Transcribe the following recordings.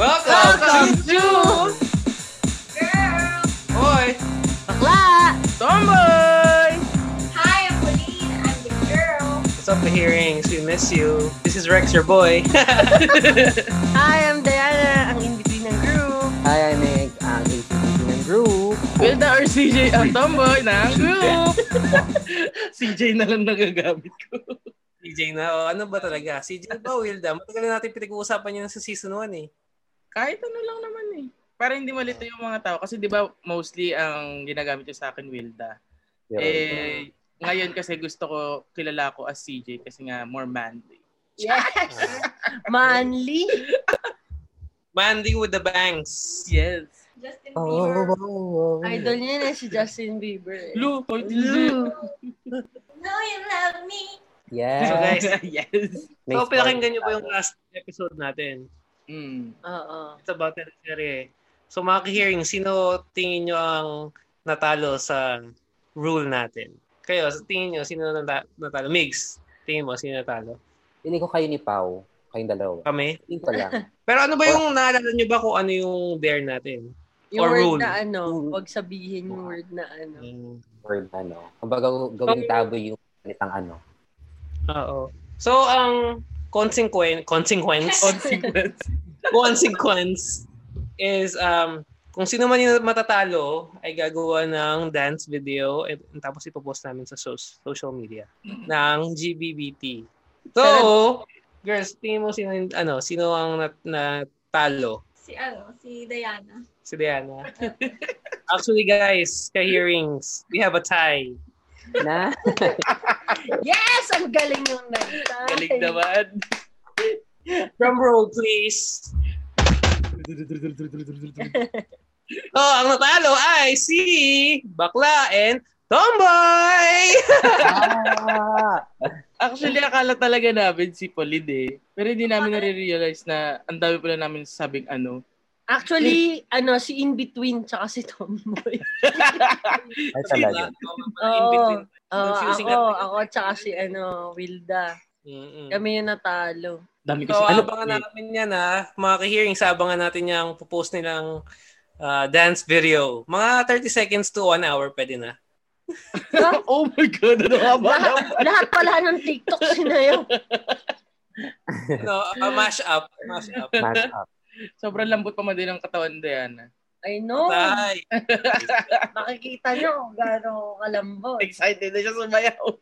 Welcome to Girl! Boy. Bakla! Tomboy. Hi, I'm Pauline. I'm the girl. What's up, the hearings? We miss you. This is Rex, your boy. Hi, I'm Diana, ang in-between ng group. Hi, I'm Meg, ang ACDC ng group. Wilda or CJ ang tomboy ng group. CJ na lang nagagamit ko. CJ na, oh, ano ba talaga? CJ ba, Wilda? Matagal na natin pinag-uusapan yun sa season 1 eh. Kahit ano lang naman eh. Para hindi malito yung mga tao. Kasi di ba mostly ang ginagamit niya sa akin Wilda. Yun. Eh, ngayon kasi gusto ko kilala ko as CJ kasi nga more manly. Yes! Manly! Mandy with the bangs. Yes. Justin Oh, Bieber. oh. Idol niya na si Justin Bieber. eh. Lu, kahit Lu. No, you love me. Yes. So guys, yes. So pinakinggan nyo ba yung last episode natin? Mm. Oo. It's about the serie. So mga hearing sino tingin nyo ang natalo sa rule natin? Kayo, sa tingin nyo, sino nata- natalo? Migs, tingin mo, sino natalo? Pili ko kayo ni Pau. Kayong dalawa. Kami? Pili ko lang. Pero ano ba yung naalala nyo ba kung ano yung dare natin? Yung Or word rule. na ano, Rule. wag sabihin yung word na ano. Mm. Word ano. Kumbaga gawing tabo yung ganitang ano. Oo. So, ang consequence, consequence, Consequence. consequence is um kung sino man yung matatalo ay gagawa ng dance video at tapos ipopost namin sa so- social media ng GBBT. So, girls, tingin mo sino ano, sino ang nat- natalo? Si ano, si Diana. Si Diana. Actually, guys, ka-hearings, we have a tie. Na? Yes! Ang galing yung nagtay. Galing naman. Drum roll, please. Oh, ang natalo ay si Bakla and Tomboy! ah! Actually, akala talaga namin si Pauline eh. Pero hindi namin nare-realize na ang dami pala namin sabing ano. Actually, ano, si In-Between tsaka si Tomboy. Ay talaga. In between. Oo, Confusing ako, ako tsaka si ano, Wilda. Mm-mm. Kami yung natalo. Dami So, kasi. abangan namin yan ha. Mga ka-hearing, sa abangan natin yung post nilang ah, dance video. Mga 30 seconds to 1 hour pwede na. oh my God, ano nga ba? lahat, lahat pala ng TikTok sinayo. No, uh, mash up. Mash up. Match up. Sobrang lambot pa man din ang katawan Diana. I know. Tay. Makikita nyo kung gaano kalambot. Excited na siya sumayaw.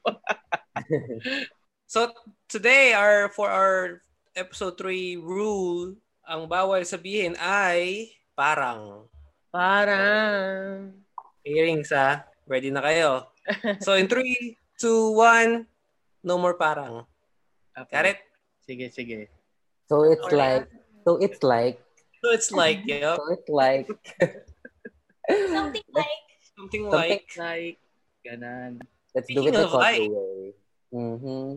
So, today, our for our episode 3 rule, ang bawal sabihin ay parang. Parang. Hearings ha. Ready na kayo. So, in 3, 2, 1, no more parang. Got it? Sige, sige. So it's Alright. like, so it's like, So, it's like, yep, so it's like, Something like, something Something like, Like, ganan. let's do Speaking it the proper way. Mm-hmm.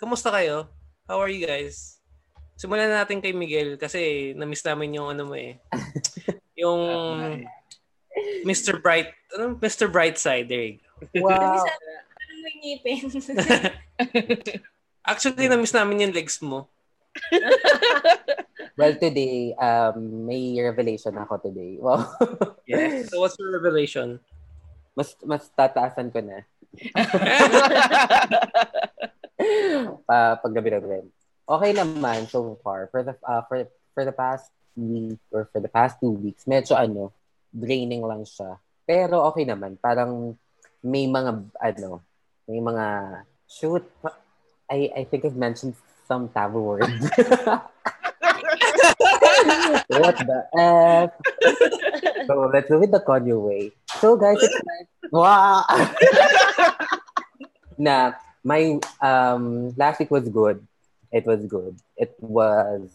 Kamusta kayo? How are you guys? Simulan na natin kay Miguel kasi na-miss namin yung ano mo eh. yung Mr. Bright, ano? Mr. Brightside, there you go. Wow. ngipin? Actually, na-miss namin yung legs mo. Well, today, um, may revelation ako today. Wow. Yes. So, what's your revelation? mas, mas tataasan ko na. pa paggabi ng rent. Okay naman so far. For the, uh, for, for the past week or for the past two weeks, medyo ano, draining lang siya. Pero okay naman. Parang may mga, ano, may mga, shoot, I, I think I've mentioned some taboo words. What the F? so let's do it the Kanye way. So guys, it's like, wow! nah, my, um, last week was good. It was good. It was,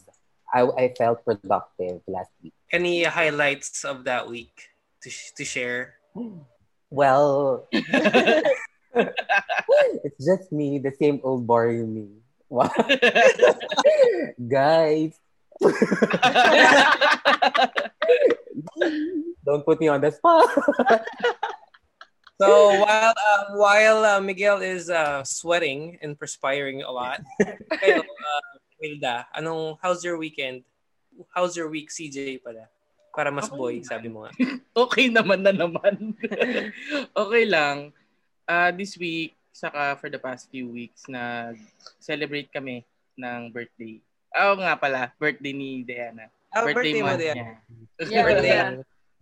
I, I felt productive last week. Any highlights of that week to, sh- to share? Well, it's just me, the same old boring me. Wow. Guys, don't put me on the spot. So while um, while uh, Miguel is uh, sweating and perspiring a lot, kayo, uh, Wilda, anong how's your weekend? how's your week, CJ pala? Para mas boy, sabi mo nga. okay naman na naman. okay lang. Uh, this week, saka for the past few weeks, nag-celebrate kami ng birthday. Oo nga pala, birthday ni Diana. Ah, birthday, mo, month Diana. niya. Yeah, Birthday. yeah.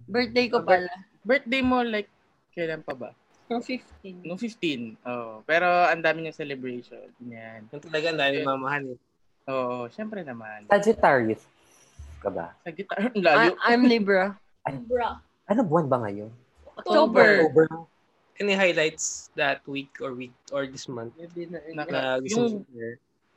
Birthday ko pala. Birthday mo, like, kailan pa ba? Yung 15. No 15. Oo. Pero ang dami niyang celebration. Yan. Yung talaga, ang dami mamahal. eh. Oo, syempre naman. Sagittarius ka ba? Sa guitar, ang layo. I- I'm Libra. Bra. Ano buwan ba ngayon? October. October. Any highlights that week or week or this month Naka- na gusto yung,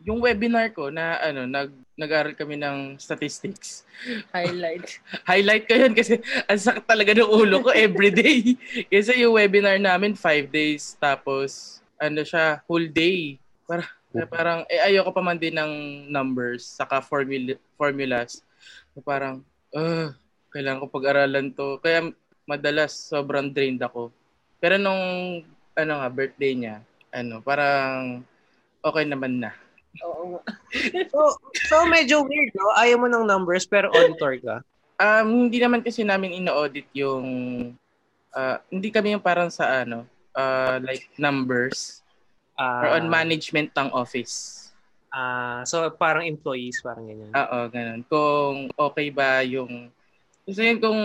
yung webinar ko na ano, nag, nag-aral kami ng statistics. Highlight. Highlight ko yun kasi ang sakit talaga ng ulo ko everyday. kasi yung webinar namin, five days. Tapos, ano siya, whole day. Para, parang, eh, ayoko pa man din ng numbers, saka formula, formulas. So, parang, uh, kailangan ko pag-aralan to. Kaya madalas sobrang drained ako. Pero nung ano nga birthday niya, ano, parang okay naman na. Oo nga. So, so medyo weird, no? Ayaw mo ng numbers pero auditor ka. Um, hindi naman kasi namin ino-audit yung ah, hindi kami yung parang sa ano, ah, like numbers Ah, or on management ng office. ah, so parang employees, parang ganyan. Oo, ganun. Kung okay ba yung gusto yun kung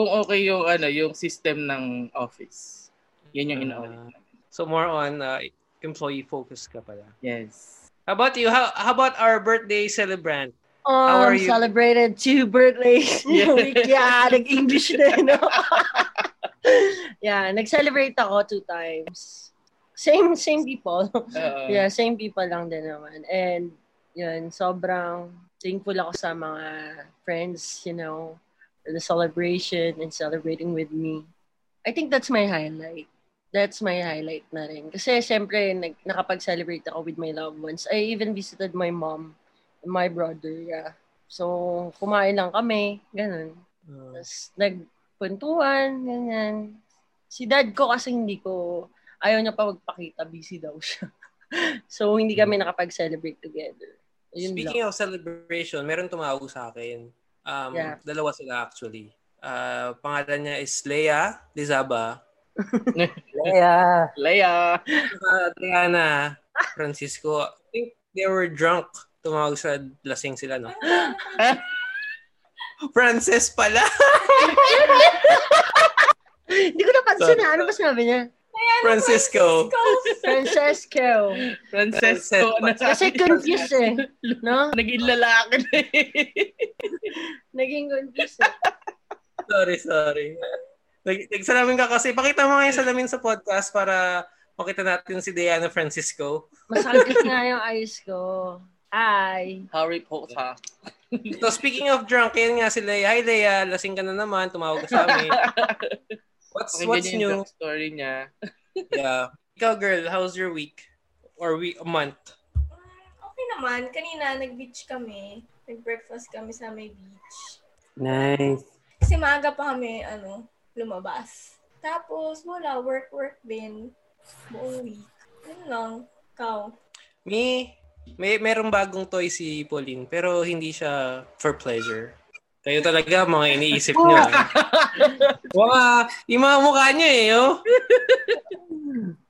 kung okay yung ano, yung system ng office. Yan yung. Ah. namin. So more on uh, employee focus ka pala. Yes. How about you? How, how about our birthday celebrant? How are Um, you? celebrated two birthdays Yeah. yeah. nag-English na, no? yeah, nag-celebrate ako two times. Same, same people. Oo. yeah, same people lang din naman. And, yun, sobrang thankful ako sa mga friends, you know, the celebration and celebrating with me. I think that's my highlight. That's my highlight na rin. Kasi, syempre, nag, nakapag-celebrate ako with my loved ones. I even visited my mom and my brother, yeah. So, kumain lang kami, ganun. Uh, Tapos, nagpuntuan, ganyan. Si dad ko kasi hindi ko, ayaw niya pa magpakita, busy daw siya. so, hindi kami nakapag-celebrate together. Yun speaking lang. of celebration, meron tumawag sa akin. Um, Yeah. Dalawa sila actually. Uh, pangalan niya is Leia Lizaba. Yeah. Leia. Uh, Adriana Francisco. I think they were drunk. Tumawag sa lasing sila, no? Frances pala. Hindi ko napansin na. Ano ba sinabi niya? Francisco. Francesco. Francesco. na Kasi confused eh. No? Naging lalaki na eh. Naging confused eh. sorry, sorry. Nag- Nagsalamin ka kasi. Pakita mo nga yung salamin sa podcast para makita natin si Diana Francisco. Masakit nga yung eyes ko. Hi. Harry Potter. So speaking of drunk, yan nga si Leia. Hi Leia, lasing ka na naman. Tumawag ka sa amin. What's, Okay, what's new? story niya. Yeah. Ikaw girl, how's your week? Or week, a month? Okay naman. Kanina, nag-beach kami. Nag-breakfast kami sa may beach. Nice. Kasi maaga pa kami, ano, lumabas. Tapos, wala, work-work din. Buong week. Yun lang. Ikaw. Me, may merong bagong toy si Pauline, pero hindi siya for pleasure. Kayo talaga, mga iniisip niyo. eh. mga, yung mga mukha niyo eh, oh.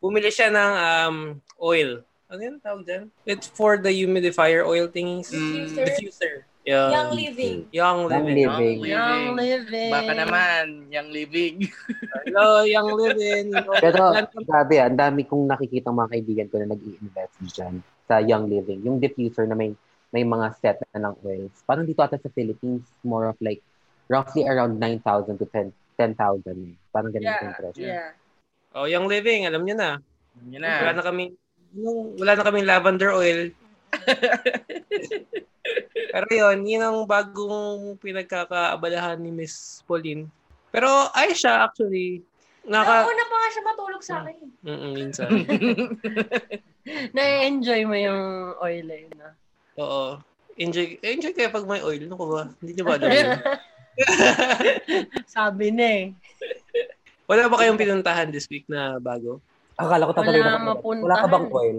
Bumili siya ng um, oil. Ano yun tawag dyan? It's for the humidifier oil thingies. Mm. Diffuser. Diffuser. Yeah. Young living. Young Young living. living. Young living. Baka naman, young living. Hello, young living. Pero grabe, ah, ang dami kong nakikita mga kaibigan ko na nag-i-invest dyan sa Young Living. Yung diffuser na may may mga set na ng oils. Parang dito ata sa Philippines, more of like roughly around 9,000 to 10 10,000. Parang ganun Yeah, yung presyo. yeah. Oh, young living, alam niyo na. Yun Wala na. na kami yung, wala na kaming lavender oil. Pero yun, yun ang bagong pinagkakaabalahan ni Miss Pauline. Pero ay siya actually. Naka Nauna pa nga siya matulog sa akin. Mm, minsan. Na-enjoy mo yung oil eh. No? Oo. Enjoy enjoy kaya pag may oil, ano ko ba? Hindi niyo ba alam yun? Sabi na eh. Wala ba kayong pinuntahan this week na bago? Akala ko tatuloy Wala na. mapuntahan. Wala ka bang oil?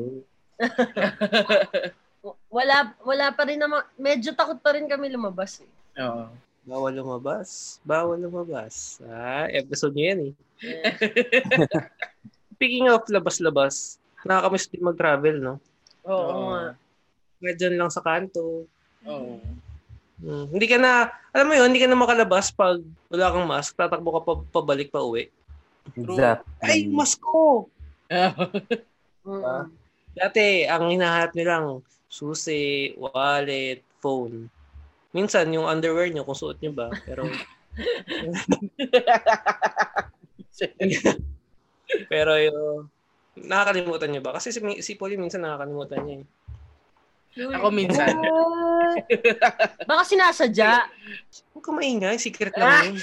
wala, wala pa rin naman, medyo takot pa rin kami lumabas eh. Oo. Bawal lumabas. Bawal lumabas. Ah, episode nyo yan eh. Yeah. Speaking of labas-labas, nakakamiss din mag-travel, no? Oo Oo. nga. Dyan lang sa kanto. Oo. Hmm. Hindi ka na, alam mo yun, hindi ka na makalabas pag wala kang mask. Tatakbo ka pa, pabalik pa uwi. Exactly. Ay, mask ko! Mm. Dati, ang hinahanap nilang susi, wallet, phone. Minsan, yung underwear nyo, kung suot nyo ba. Pero, pero yung, nakakalimutan nyo ba? Kasi si, si Polly minsan nakakalimutan niya eh. Ako minsan. Baka sinasadya. Huwag ka maingay, secret lang yun.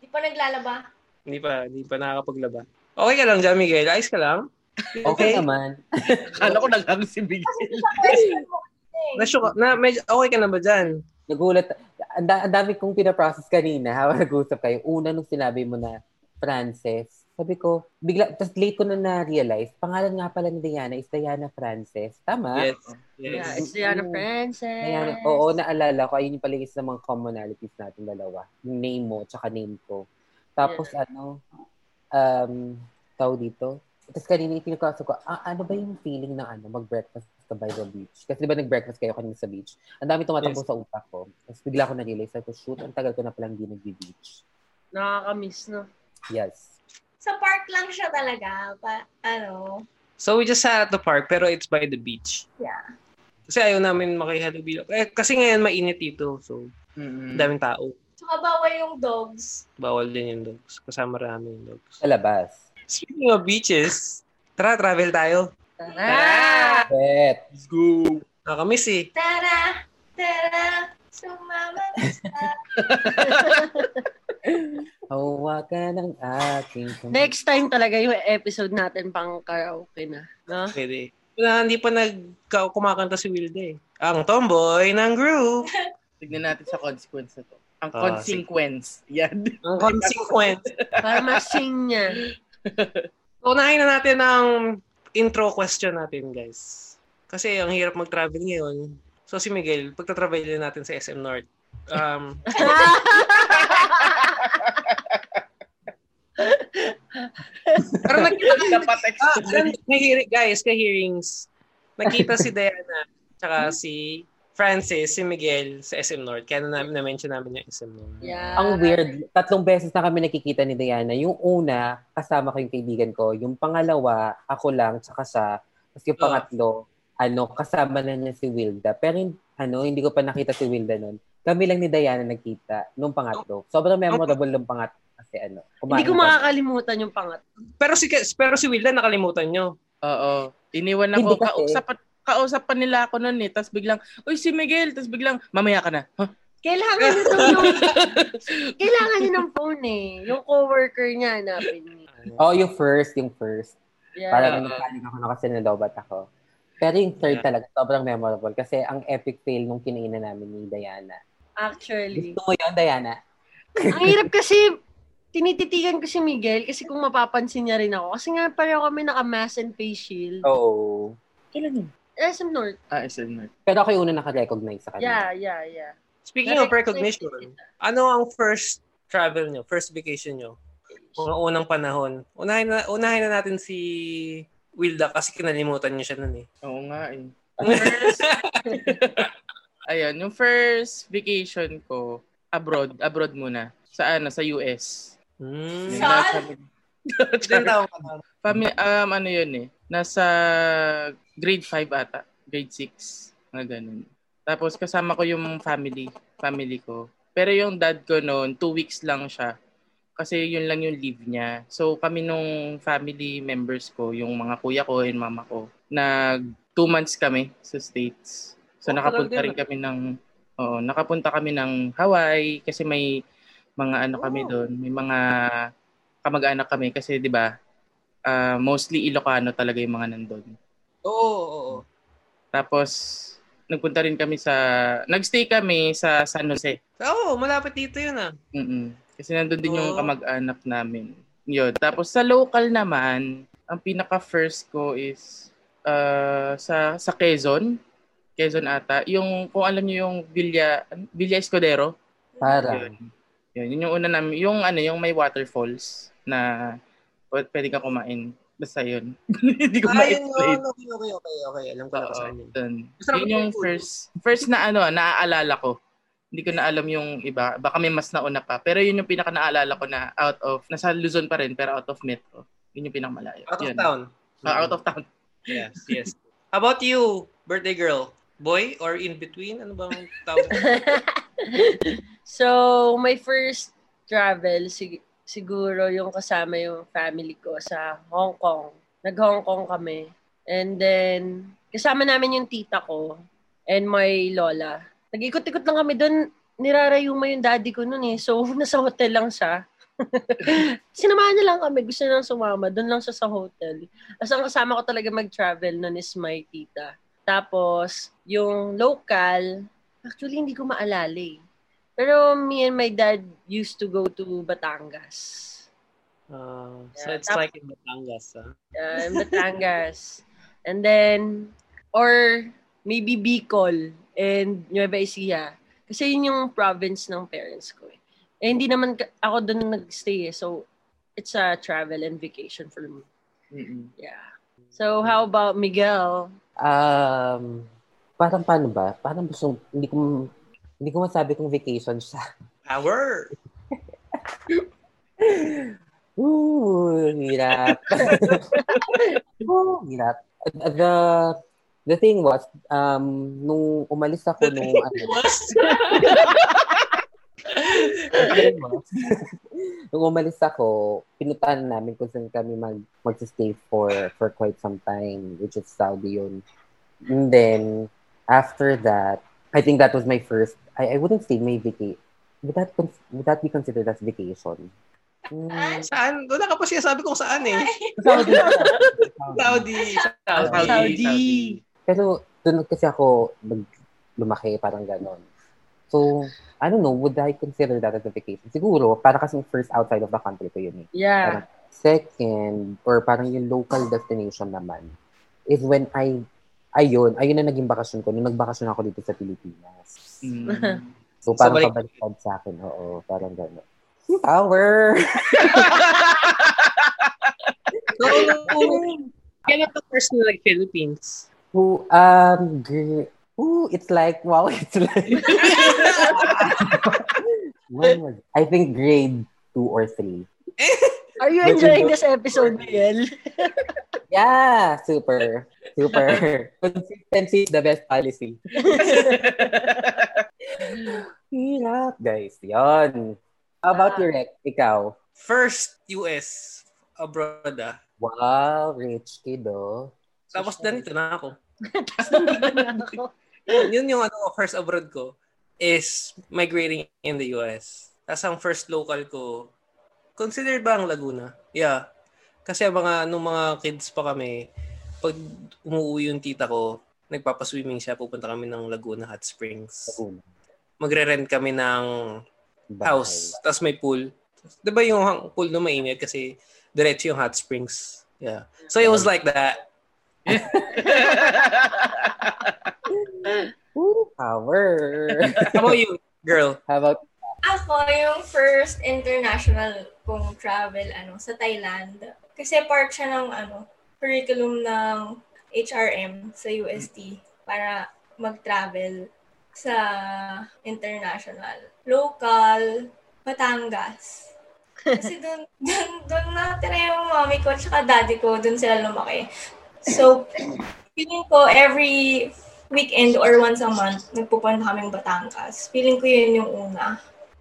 Di pa naglalaba. hindi pa, hindi pa nakakapaglaba. Okay ka lang dyan, Miguel? Ayos ka lang? Okay naman. Kala ko naghang si Miguel. Na, na, medyo, okay ka na ba dyan? Nagulat. Ang dami kong pinaprocess kanina habang nag-usap kayo. Una nung sinabi mo na Frances, sabi ko, bigla, tapos late ko na na-realize, pangalan nga pala ni Diana is Diana Frances. Tama? Yes. yes. Yeah, it's Diana Frances. Diana, oo, naalala ko. Ayun yung pala isa ng mga commonalities natin dalawa. Yung name mo, tsaka name ko. Tapos ano, um, tao dito. Tapos kanina itinukasa ko, ah, ano ba yung feeling ng ano, mag-breakfast ka by the beach? Kasi di ba nag-breakfast kayo kanina sa beach? Ang dami tumatakbo Yes. sa utak ko. Tapos bigla ko na-realize, sabi ko, shoot, ang tagal ko na palang di nag-beach. Nakakamiss, no? Yes. Sa park lang siya talaga. Pa, ano, So we just sat at the park, pero it's by the beach. yeah. Kasi ayaw namin makihalubilo. Eh, kasi ngayon mainit dito, so ang daming tao. Tsaka bawal yung dogs. Bawal din yung dogs. Kasama rami yung dogs. Sa labas. Speaking of beaches, tara, travel tayo. Tara! Bet. Let's go. Nakakamiss eh. Tara! Tara! Sumama na sa... Hawa ka ng aking kamay. Next time talaga yung episode natin pang karaoke na. No? Pwede. Wala, hindi pa nag kumakanta si Wilde eh. Ang tomboy ng group. Tignan natin sa consequence na to. Ang Ah, consequence. Yan. Ang consequence. Para masing niya. Unahin na natin ang intro question natin, guys. Kasi ang hirap mag-travel ngayon. So si Miguel, pagta-travel natin sa SM North. Um, pero nakita ka, Dapat ah, hearing, guys, kay hearings, nakita si Diana, tsaka si Francis, si Miguel sa SM North. Kaya na, na-mention namin yung SM North. Yeah. Ang weird, tatlong beses na kami nakikita ni Diana. Yung una, kasama ko yung kaibigan ko. Yung pangalawa, ako lang, tsaka siya. Tapos yung Oh. pangatlo, ano, kasama na niya si Wilda. Pero ano, hindi ko pa nakita si Wilda nun. Kami lang ni Diana nagkita nung pangatlo. Sobrang memorable ng pangatlo kasi ano. Hindi ko makakalimutan yung pangat. Pero si pero si Wilda nakalimutan nyo. Oo. Iniwan ako. Hindi. Kausap, kausap pa nila ako noon eh. Tapos biglang, uy, si Miguel. Tapos biglang, mamaya ka na. Huh? Kailangan niyo daw yung... kailangan niyo ng phone eh. Yung coworker niya, hanapin niyo. Oh, yung first, yung first. Yeah. Parang nagpanik ako na kasi nalobat ako. Pero yung third Yeah. talaga, sobrang memorable. Kasi ang epic fail nung kinainan namin ni Diana. Actually. Gusto mo yun, Diana? Ang hirap kasi, tinititigan ko si Miguel kasi kung mapapansin niya rin ako. Kasi nga pareho kami naka-mask and face shield. Oo. Kailan yun? SM North. Ah, SM North. Pero ako yung una naka-recognize sa Yeah, kanila. yeah, yeah. Speaking of recognition, ano ang first travel nyo, first vacation nyo? Mga unang panahon. Unahin na, unahin na natin si Wilda kasi kinalimutan niyo siya nun eh. Oo nga eh. First, ayun, yung first vacation ko, abroad, abroad muna. Sa ano, sa US. Hmm. Yung Saan? Fami- um, ano yun eh. Nasa grade 5 ata. Grade 6. Mga ganun. Tapos kasama ko yung family. Family ko. Pero yung dad ko noon, two weeks lang siya. Kasi yun lang yung leave niya. So kami nung family members ko, yung mga kuya ko and mama ko, nag two months kami sa States. So Oh, nakapunta rin kami ng oo, nakapunta kami ng Hawaii kasi may mga ano kami Oh. doon, may mga kamag-anak kami kasi 'di ba? ah, mostly Ilocano talaga yung mga nandun. Oo, oo, oo. Tapos nagpunta rin kami sa nagstay kami sa San Jose. Oo, malapit dito yun ah. mm Kasi nandun din yung Oo. kamag-anak namin. Yun. Tapos sa local naman, ang pinaka first ko is ah, sa sa Quezon. Quezon ata. Yung, kung alam niyo yung Villa, Villa Escudero. Parang. Yun. Yun, yun yung una namin. Yung ano, yung may waterfalls na p- pwede ka kumain. Basta yun. Hindi ko Ah, ma-explain. Okay, okay, okay, okay. Alam ko na Oo, saan yun. dun. Yun yung first, first na ano, naaalala ko. Hindi ko na alam yung iba. Baka may mas nauna pa. Pero yun yung pinaka naalala ko na out of, nasa Luzon pa rin, pero out of metro. Yun yung pinakamalayo. Out of Yun. town. Ah, out of town. Yes, yes. How about you, birthday girl? Boy or in between? Ano bang tawag? so, my first travel, sig- siguro yung kasama yung family ko sa Hong Kong. Nag-Hong Kong kami. And then, kasama namin yung tita ko and my lola. Nag-ikot-ikot lang kami doon. Nirarayo mo yung daddy ko noon eh. So, nasa hotel lang siya. Sinamahan niya lang kami. Gusto niya lang sumama. Doon lang siya sa hotel. As ang kasama ko talaga mag-travel noon is my tita. Tapos, yung local, actually hindi ko maalala eh. Pero me and my dad used to go to Batangas. Uh, so Yeah, it's tap- like in Batangas, huh? Uh, in Batangas. and then, or maybe Bicol and Nueva Ecija. Kasi yun yung province ng parents ko eh. Eh, hindi naman ako doon nagstay eh. So, it's a travel and vacation for me. Mm-mm. Yeah. So, how about Miguel? Um, parang paano ba? Parang gusto, hindi ko, hindi ko masabi kung vacation siya. Power! Ooh, hirap. Ooh, hirap. The, the thing was, um, nung umalis ako nung, ano, nung umalis ako, pinuntahan namin kung saan kami mag, mag-stay for, for quite some time, which is Saudi yun. And then, after that, I think that was my first, I, I wouldn't say may vacation. Would that, would that be considered as vacation? Mm, Saan? Wala ka pa siya sabi kung saan eh. Saudi. Saudi. Saudi. Saudi. Pero doon kasi ako nag lumaki, parang ganon. So, I don't know, would I consider that as a vacation? Siguro, para kasing first outside of the country ko yun eh. Yeah. Second, or parang yung local destination naman, is when I, ayun, ayun na naging bakasyon ko, nung nagbakasyon ako dito sa Pilipinas. Mm. So, parang balik- pabaliktad sa akin, oo, parang gano'n. Yung power! So, kailan ka first na like Philippines? Who, um, gr- ooh, it's like, wow, it's like, when was, I think grade two or three. Are you enjoying this episode, Miguel? Yeah, super. Super. Consistency is the best policy. Hirap, guys. Yon. How about you, Rek? Ikaw? First US abroad ah. Wow, rich kid, oh. Tapos ganito na ako. Tapos nandito na ako. Yun, yun yung ano, first abroad ko is migrating in the US. Tapos ang first local ko, considered ba ang Laguna? Yeah. Kasi mga, nung mga kids pa kami, pag umuwi yung tita ko, nagpapaswimming siya, pupunta kami ng Laguna Hot Springs. Laguna. Magre-rent kami ng house, tapos may pool. Di ba yung pool na mainit kasi diretso yung hot springs. Yeah. So it was like that. Ooh, power. How about you, girl? How about Ako, yung first international kong travel, ano, sa Thailand. Kasi part siya ng, ano, curriculum ng HRM sa UST para mag-travel sa international. Local, Batangas. Kasi doon, doon, doon natira yung mommy ko at saka daddy ko, doon sila lumaki. So, feeling ko every weekend or once a month, nagpupunta kaming Batangas. Feeling ko yun yung una.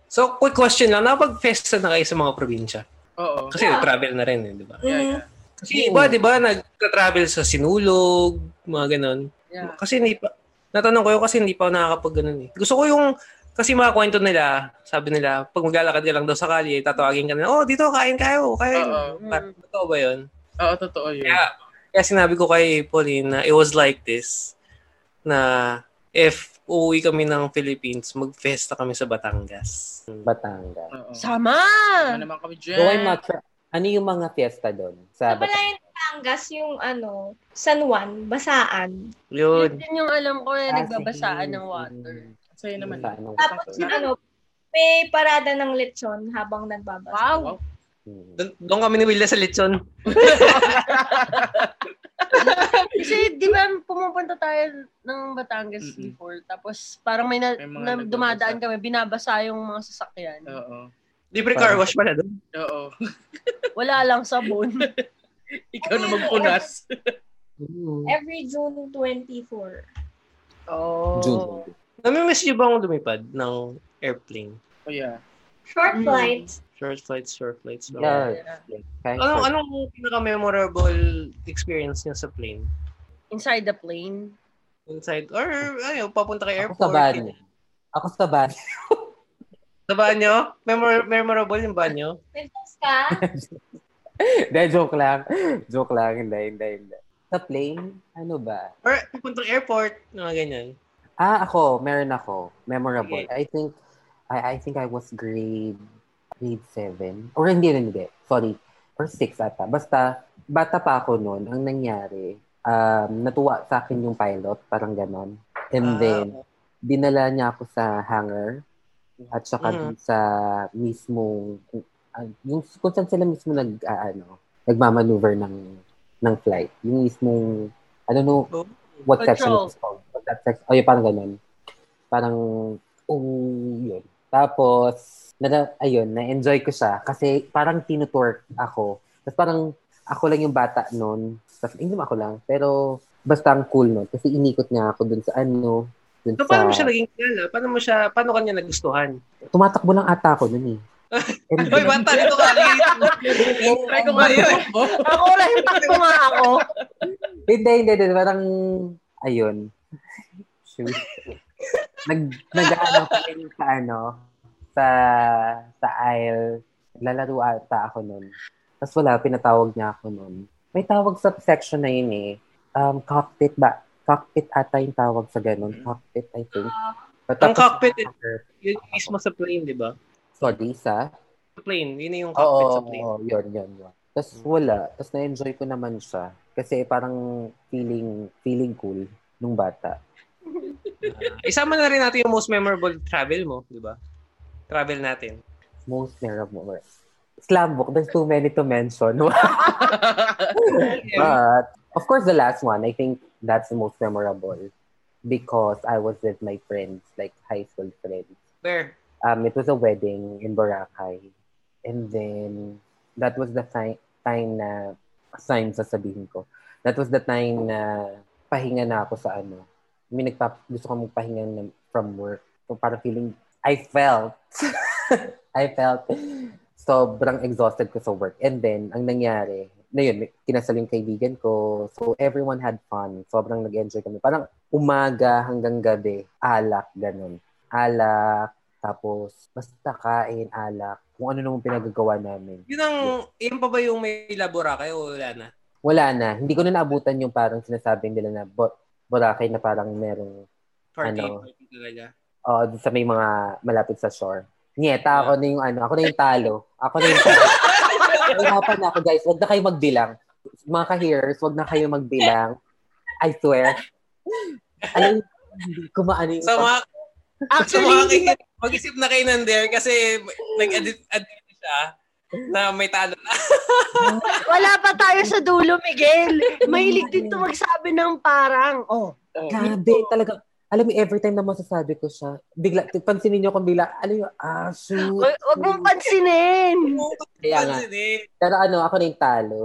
So, quick question lang. Napag-festa na kayo sa mga probinsya? Oo. Kasi Yeah. travel na rin, eh, di ba? Yeah, Mm. yeah. Kasi iba, di ba, nag-travel sa Sinulog, mga ganon. Yeah. Kasi hindi pa, natanong ko yun kasi hindi pa ako nakakapag ganon eh. Gusto ko yung, kasi mga kwento nila, sabi nila, pag maglalakad ka lang daw sa kalye, tatawagin ka na, oh, dito, kain kayo, kain. Oo. Pa- Totoo ba yun? Oo, totoo yun. Kaya, kaya sinabi ko kay Pauline na it was like this, na if uuwi kami ng Philippines, mag-festa kami sa Batangas. Batangas? Oo. Sama! Ano naman kami dyan? Not sure. Ano yung mga fiesta doon? Sa Sa Batangas? yung Batangas yung ano, San Juan, Basaan. Yun. Yun yung alam ko na Ah, nagbabasaan ng water. Sa'yo naman. Ano? Tapos Na- ano, may parada ng lechon habang nagbabasa. Wow! Hmm. Doon, doon kami ni Willa sa lechon. Kasi di ba pumupunta tayo ng Batangas Mm-mm. before, tapos parang may, na, May na dumadaan kami, binabasa yung mga sasakyan. Oo. Libre car wash pala doon. Oo. Wala lang sabon. Ikaw na magpunas. Hmm. Every June 24. oh. June. Namimiss niyo bang lumipad ng airplane? Oh, yeah. Short Mm. Short flights, short flights. So, Yeah. Kahit Anong, short- anong pinaka-memorable experience niyo sa plane? Inside the plane. Inside, or ayaw, papunta kay Ako airport. sa banyo. Ako sa banyo. Sa banyo? Memor- memorable yung banyo? Nagtas ka? Hindi, joke lang. Joke lang. Hindi, hindi, hindi. Sa plane, ano ba? Or pupunta kay airport, mga ganyan. Ah, ako, meron ako. Memorable. Sige. I think, I, I think I was grade, grade 7. Or hindi, hindi, hindi. Sorry. Or 6 ata. Basta, bata pa ako noon. Ang nangyari, um, natuwa sa akin yung pilot. Parang ganon. And Ah, then, dinala niya ako sa hangar. At saka Mhm. dun sa mismong, uh, yung kung saan sila mismo nag, ah, ano, nagmamaneuver ng, ng flight. Yung mismong, I don't know, Oh. what section Control. it's called. What that section, oh, yung parang ganun. Parang, um, yun. Tapos, na, ayun, na-enjoy ko siya kasi parang tinutour ako. Tapos parang ako lang yung bata noon. Tapos hindi naman ako lang. Pero basta ang cool noon. Kasi inikot niya ako dun sa ano. Dun So, sa... paano mo siya naging kilala? Paano mo siya, paano kanya nagustuhan? Tumatakbo lang ata ako noon eh. And Hoy, bata, dito ka. Try ko nga yun. Ako lang yung takbo nga ako. Hindi, hindi, hindi. Parang, ayun. Shoot. Nag, nag-ano kami sa ano, sa, sa aisle. Naglalaro ata ako nun. Tapos wala, pinatawag niya ako nun. May tawag sa section na yun eh. Um, cockpit ba? Cockpit ata yung tawag sa ganun. Cockpit, I think. But Ang cockpit, yun yung mismo sa plane, di ba? Sorry, sa? Sa plane, yun yung Oo, cockpit sa plane. oo, yun, yun, yun. Tapos wala. Tapos na-enjoy ko naman siya. Kasi parang feeling feeling cool nung bata. Isama na rin natin yung most memorable travel mo, di ba? Travel natin. Most memorable. Slam book. There's too many to mention. but, of course, the last one, I think that's the most memorable because I was with my friends, like high school friends. Where? Um, it was a wedding in Boracay. And then, that was the time, time na, sign sasabihin ko. That was the time na pahinga na ako sa ano. May nagpap, gusto ko magpahinga from work. So, parang feeling, I felt, I felt sobrang exhausted ko sa work. And then, ang nangyari, na yun, kinasal yung kaibigan ko. So, everyone had fun. Sobrang nag-enjoy kami. Parang umaga hanggang gabi, alak, ganun. Alak, tapos basta kain, alak, kung ano nung pinagagawa namin. Yun ang, yun pa ba yung may Boracay o wala na? Wala na. Hindi ko na naabutan yung parang sinasabing nila na Bo- Boracay na parang merong 40, Ano? 40 talaga. uh, sa may mga malapit sa shore. Nyeta, ako na yung ano, ako na yung talo. Ako na yung talo. Na ako, guys. Huwag na kayo magbilang. Mga ka-hearers, huwag na kayo magbilang. I swear. Alam, hindi ko maano yung... Sa mga, Actually, mag-isip na kayo nandiyan kasi nag-edit edit siya na may talo na. wala pa tayo sa dulo, Miguel. Mahilig din to magsabi ng parang, oh, Grabe, talaga. Alam mo, every time na masasabi ko siya, bigla, pansinin niyo kung bigla, alam mo, ah, shoot. wag, wag mong pansinin. Kaya nga. Pero ano, ako na yung talo.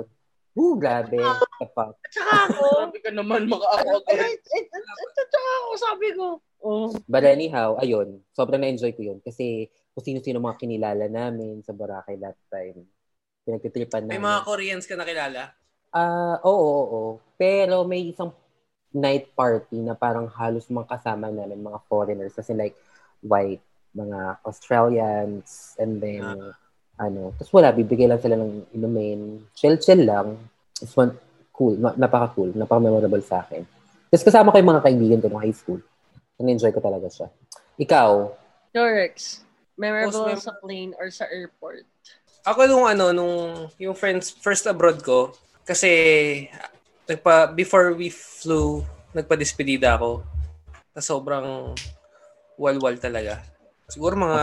Woo, grabe. Kapag. Tsaka ako, Sabi ka naman, maka-ako eh, eh, eh, eh, tsaka ako sabi ko, oh, But anyhow, ayun, sobrang na-enjoy ko yun. Kasi kung sino-sino mga kinilala namin sa Boracay that time. Pinagtitripan May namin. mga Koreans ka nakilala? Ah, oo, oo, oo. Pero may isang night party na parang halos mga kasama namin, mga foreigners. Kasi like, white, mga Australians, and then, ano, tapos wala, bibigay lang sila ng inumin. Chill-chill lang. It's one, cool, na, napaka-cool, napaka-memorable sa akin. Tapos kasama ko yung mga kaibigan ko ng high school. Na-enjoy ko talaga siya. Ikaw, Dorex, memorable Most mem- sa plane or sa airport? Ako nung ano, nung yung friends first abroad ko, Kasi, nagpa, before we flew, nagpa-despedida ako. Na sobrang walwal talaga. Siguro mga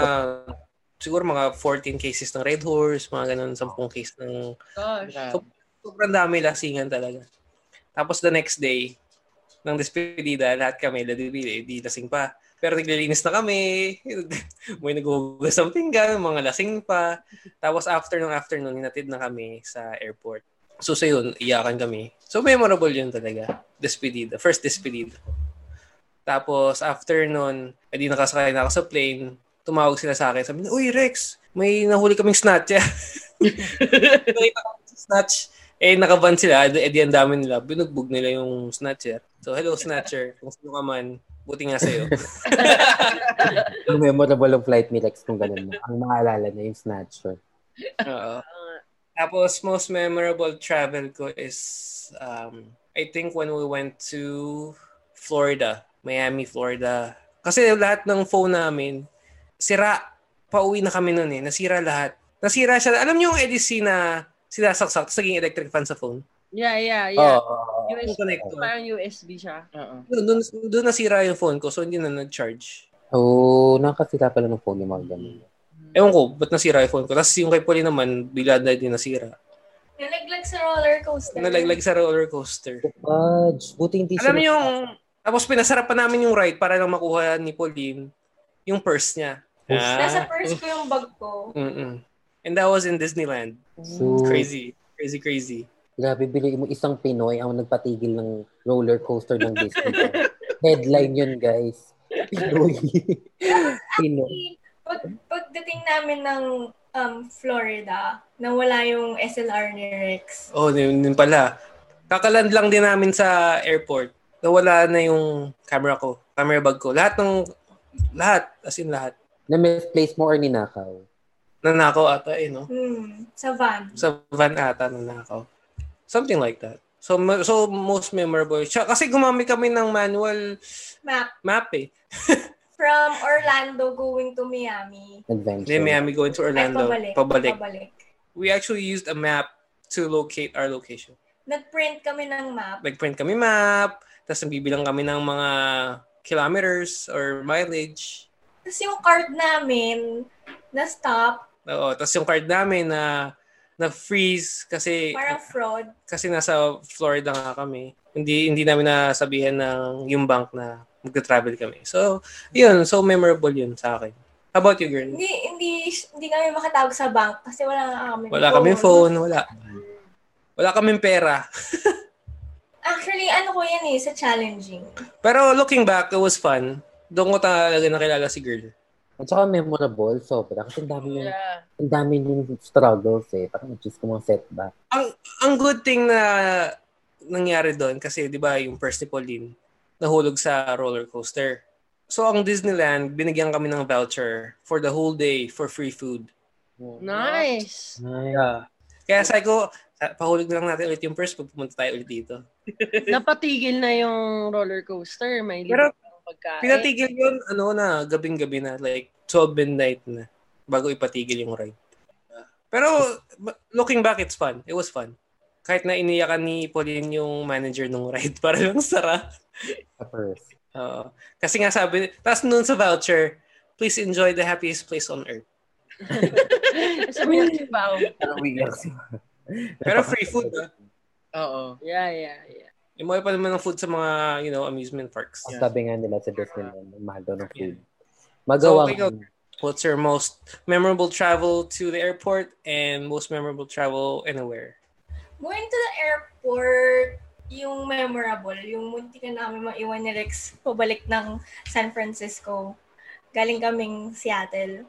siguro mga 14 cases ng Red Horse, mga ganun, 10 case ng Gosh. So, sobrang dami lasingan talaga. Tapos the next day, ng despedida, lahat kami, ladibili, di lasing pa. Pero naglilinis na kami, may naghuhugas ng pinggan, mga lasing pa. Tapos after ng afternoon, hinatid na kami sa airport. So sa yun, iyakan kami. So memorable yun talaga. Despedida. First despedida. Tapos after nun, edi nakasakay na ako sa plane. Tumawag sila sa akin. Sabi, Uy Rex, may nahuli kaming snatch. Nakita sa snatch. Eh, nakaban sila. Eh, di ang dami nila. Binugbog nila yung snatcher. So, hello, snatcher. Kung sino ka man, buti nga sa'yo. Ang memorable ng flight ni Rex kung ganun mo. Ang maalala niya yung snatcher. Oo. Tapos, most memorable travel ko is, um, I think when we went to Florida, Miami, Florida. Kasi lahat ng phone namin, sira. Pauwi na kami noon eh. Nasira lahat. Nasira siya. Alam niyo yung EDC na sinasaksak, tapos naging electric fan sa phone? Yeah, yeah, yeah. Oo. USB, connector. parang USB siya. Oo. Doon, doon, doon nasira yung phone ko, so hindi na nag-charge. Oh, nakasira pala ng phone yung mga ganun. Ewan ko, ba't nasira yung phone ko? Tapos yung kay Pauline naman, bigla na din nasira. Nalaglag sa roller coaster. Nalaglag sa roller coaster. Fudge. Buti hindi Alam niyo yung, tapos pinasarap pa namin yung ride para lang makuha ni Pauline yung purse niya. Nasa purse ko yung bag ko. Mm-mm. And that was in Disneyland. So, Crazy. Crazy, crazy. Grabe, bili mo isang Pinoy ang nagpatigil ng roller coaster ng Disney. Headline yun, guys. Pinoy. Pinoy. Pag, pagdating namin ng um, Florida, nawala yung SLR ni Rex. Oh, yun, yun pala. Kakaland lang din namin sa airport. Nawala na yung camera ko, camera bag ko. Lahat ng, lahat, as in lahat. Na-misplace mo or ninakaw? Nanakaw ata eh, no? Hmm, sa van. Sa van ata nanakaw. Something like that. So, ma- so most memorable. Siya, kasi gumamit kami ng manual Map. map eh. From Orlando going to Miami. Adventure. Then Miami going to Orlando. Ay, pabalik. Pabalik. Pabalik. We actually used a map to locate our location. Nag-print kami ng map. Nag-print kami map, tapos nagbibilang kami ng mga kilometers or mileage. Tapos yung card namin, na-stop. Oo, tapos yung card namin na na-freeze kasi Parang fraud. kasi nasa Florida nga kami. Hindi hindi namin nasabihan ng yung bank na magta-travel kami. So, yun. So, memorable yun sa akin. How about you, girl? Hindi, hindi, hindi kami makatawag sa bank kasi wala nga kami. Wala kaming phone, wala. Wala kaming pera. Actually, ano ko yan eh, sa challenging. Pero looking back, it was fun. Doon ko talaga nakilala si girl. At saka memorable, sobra. Kasi ang dami yung, Yeah. ang dami yung struggles eh. Parang just ko mga setback. Ang ang good thing na nangyari doon kasi 'di ba yung first ni Pauline nahulog sa roller coaster. So ang Disneyland, binigyan kami ng voucher for the whole day for free food. Nice. Ay, Kaya sabi ko, "Ah, pahulog na lang natin ulit yung purse pag pumunta tayo ulit dito. Napatigil na yung roller coaster. May Pero, pagkain. Pinatigil yun, ano na, gabing-gabi na, like 12 midnight na, bago ipatigil yung ride. Pero, looking back, it's fun. It was fun. Kahit na iniyakan ni Pauline yung manager ng ride para lang sara. sa first. Oo. kasi nga sabi, tapos noon sa voucher, please enjoy the happiest place on earth. Sabi ng sipaw. Parang weird si Pero free food, ah. Oo. Yeah, yeah, yeah. Yung mga pa naman ng food sa mga, you know, amusement parks. Ang Sabi nga nila sa Disneyland, mahal daw ng food. So, Magawa ikaw, what's your most memorable travel to the airport and most memorable travel anywhere? Going to the airport, yung memorable, yung munti ka namin maiwan ni Rex pabalik ng San Francisco. Galing kaming Seattle.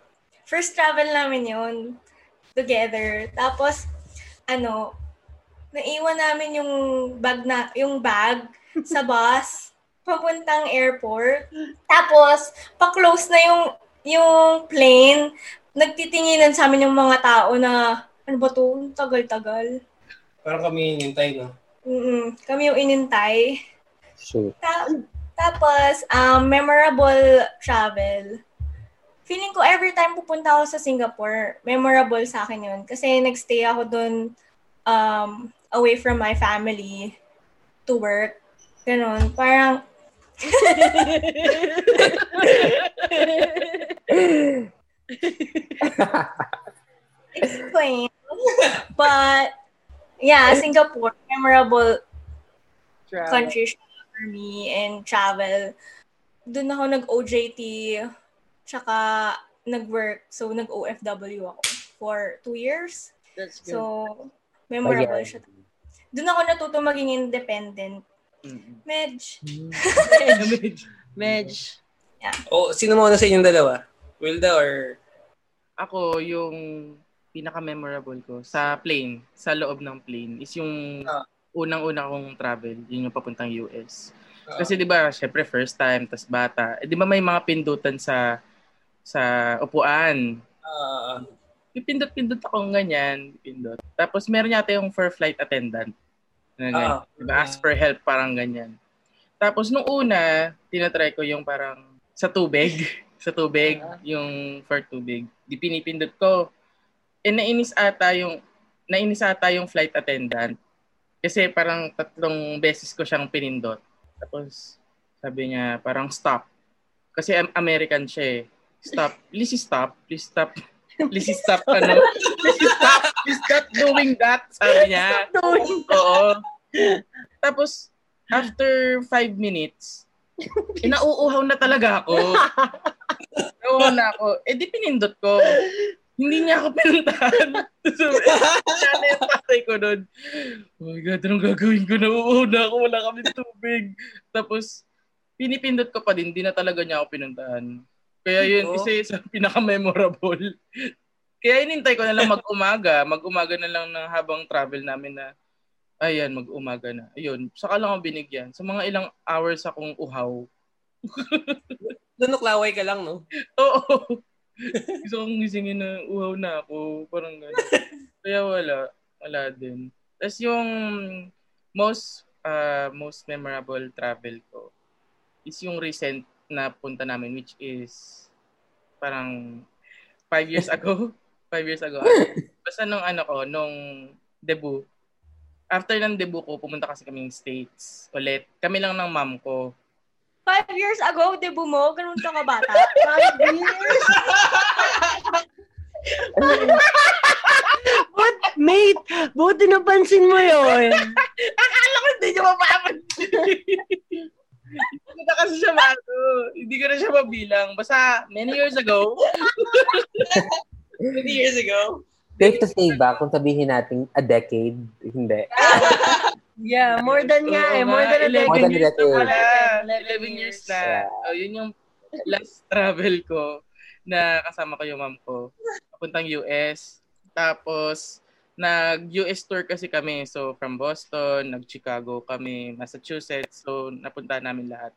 First travel namin yun together. Tapos, ano, naiwan namin yung bag na, yung bag sa bus papuntang airport. Tapos, pa-close na yung yung plane. Nagtitinginan sa amin yung mga tao na ano ba to? Tagal-tagal. Parang kami hinintay, no? Mm Kami yung inintay. Shoot. Ta- tapos, um, memorable travel. Feeling ko every time pupunta ako sa Singapore, memorable sa akin yun. Kasi nagstay ako doon um, away from my family to work. Ganon. Parang, explain. But, yeah, Singapore, memorable Travel. country for me and travel. Doon ako nag-OJT, tsaka nag-work. So, nag-OFW ako for two years. That's good. So, memorable Ayan. siya. Doon ako natuto maging independent. Mm-mm. Medj. Medj. O, sino mo na sa inyong dalawa? Wilda or... Ako, yung pinaka-memorable ko sa plane, sa loob ng plane, is yung Ah. unang-una kong travel, yun yung papuntang US. Ah. Kasi 'di ba, syempre first time tas bata. Eh, 'di ba may mga pindutan sa sa upuan. Ah, Pipindot-pindot ako ganyan, pindot. Tapos meron yata yung for flight attendant. Na ganyan. Diba, ask for help parang ganyan. Tapos nung una, tinatry ko yung parang sa tubig, sa tubig, Ah. yung for tubig. Di pinipindot ko. Eh nainis ata yung nainis ata yung flight attendant. Kasi parang tatlong beses ko siyang pinindot. Tapos sabi niya parang stop. Kasi am- American siya eh. Stop. Please stop. Please stop. Please stop. Ano? Please stop. Please stop doing that. Sabi niya. Oo. Tapos, after five minutes, eh, nauuhaw na talaga ako. nauuhaw na ako. Eh, di pinindot ko. Hindi niya ako pinuntahan. so, na yung tatay ko nun. Oh my God, anong gagawin ko? Nauuhaw na ako. Wala kami tubig. Tapos, pinipindot ko pa din. Di na talaga niya ako pinuntahan. Kaya yun, Oo. isa isa pinaka-memorable. Kaya inintay ko na lang mag-umaga. Mag-umaga na lang ng habang travel namin na ayan, mag-umaga na. Ayun, saka lang ako binigyan. So mga ilang hours akong uhaw. Lunuklaway ka lang, no? Oo. Gusto kong gisingin na uhaw na ako. Parang gano'n. Kaya wala. Wala din. Tapos yung most uh, most memorable travel ko is yung recent na punta namin which is parang five years ago. five years ago. Basta nung ano ko, nung debut. After ng debut ko, pumunta kasi kaming States ulit. Kami lang ng mom ko. Five years ago, debut mo, ganun ka kabata. Five years? But, mate, buti napansin mo yun. Akala ko hindi niya mapapansin. Hindi na kasi siya maano. Hindi ko na siya mabilang. Basta many years ago. 20 years ago. Safe to say ba kung sabihin natin a decade? Hindi. Yeah, more than nga eh. More than a 11 More than a years na decade. pala. 11 11 years years. na. Yeah. Oh, yun yung last travel ko na kasama ko yung mom ko. Papuntang US. Tapos, nag-US tour kasi kami. So, from Boston, nag-Chicago kami, Massachusetts. So, napunta namin lahat.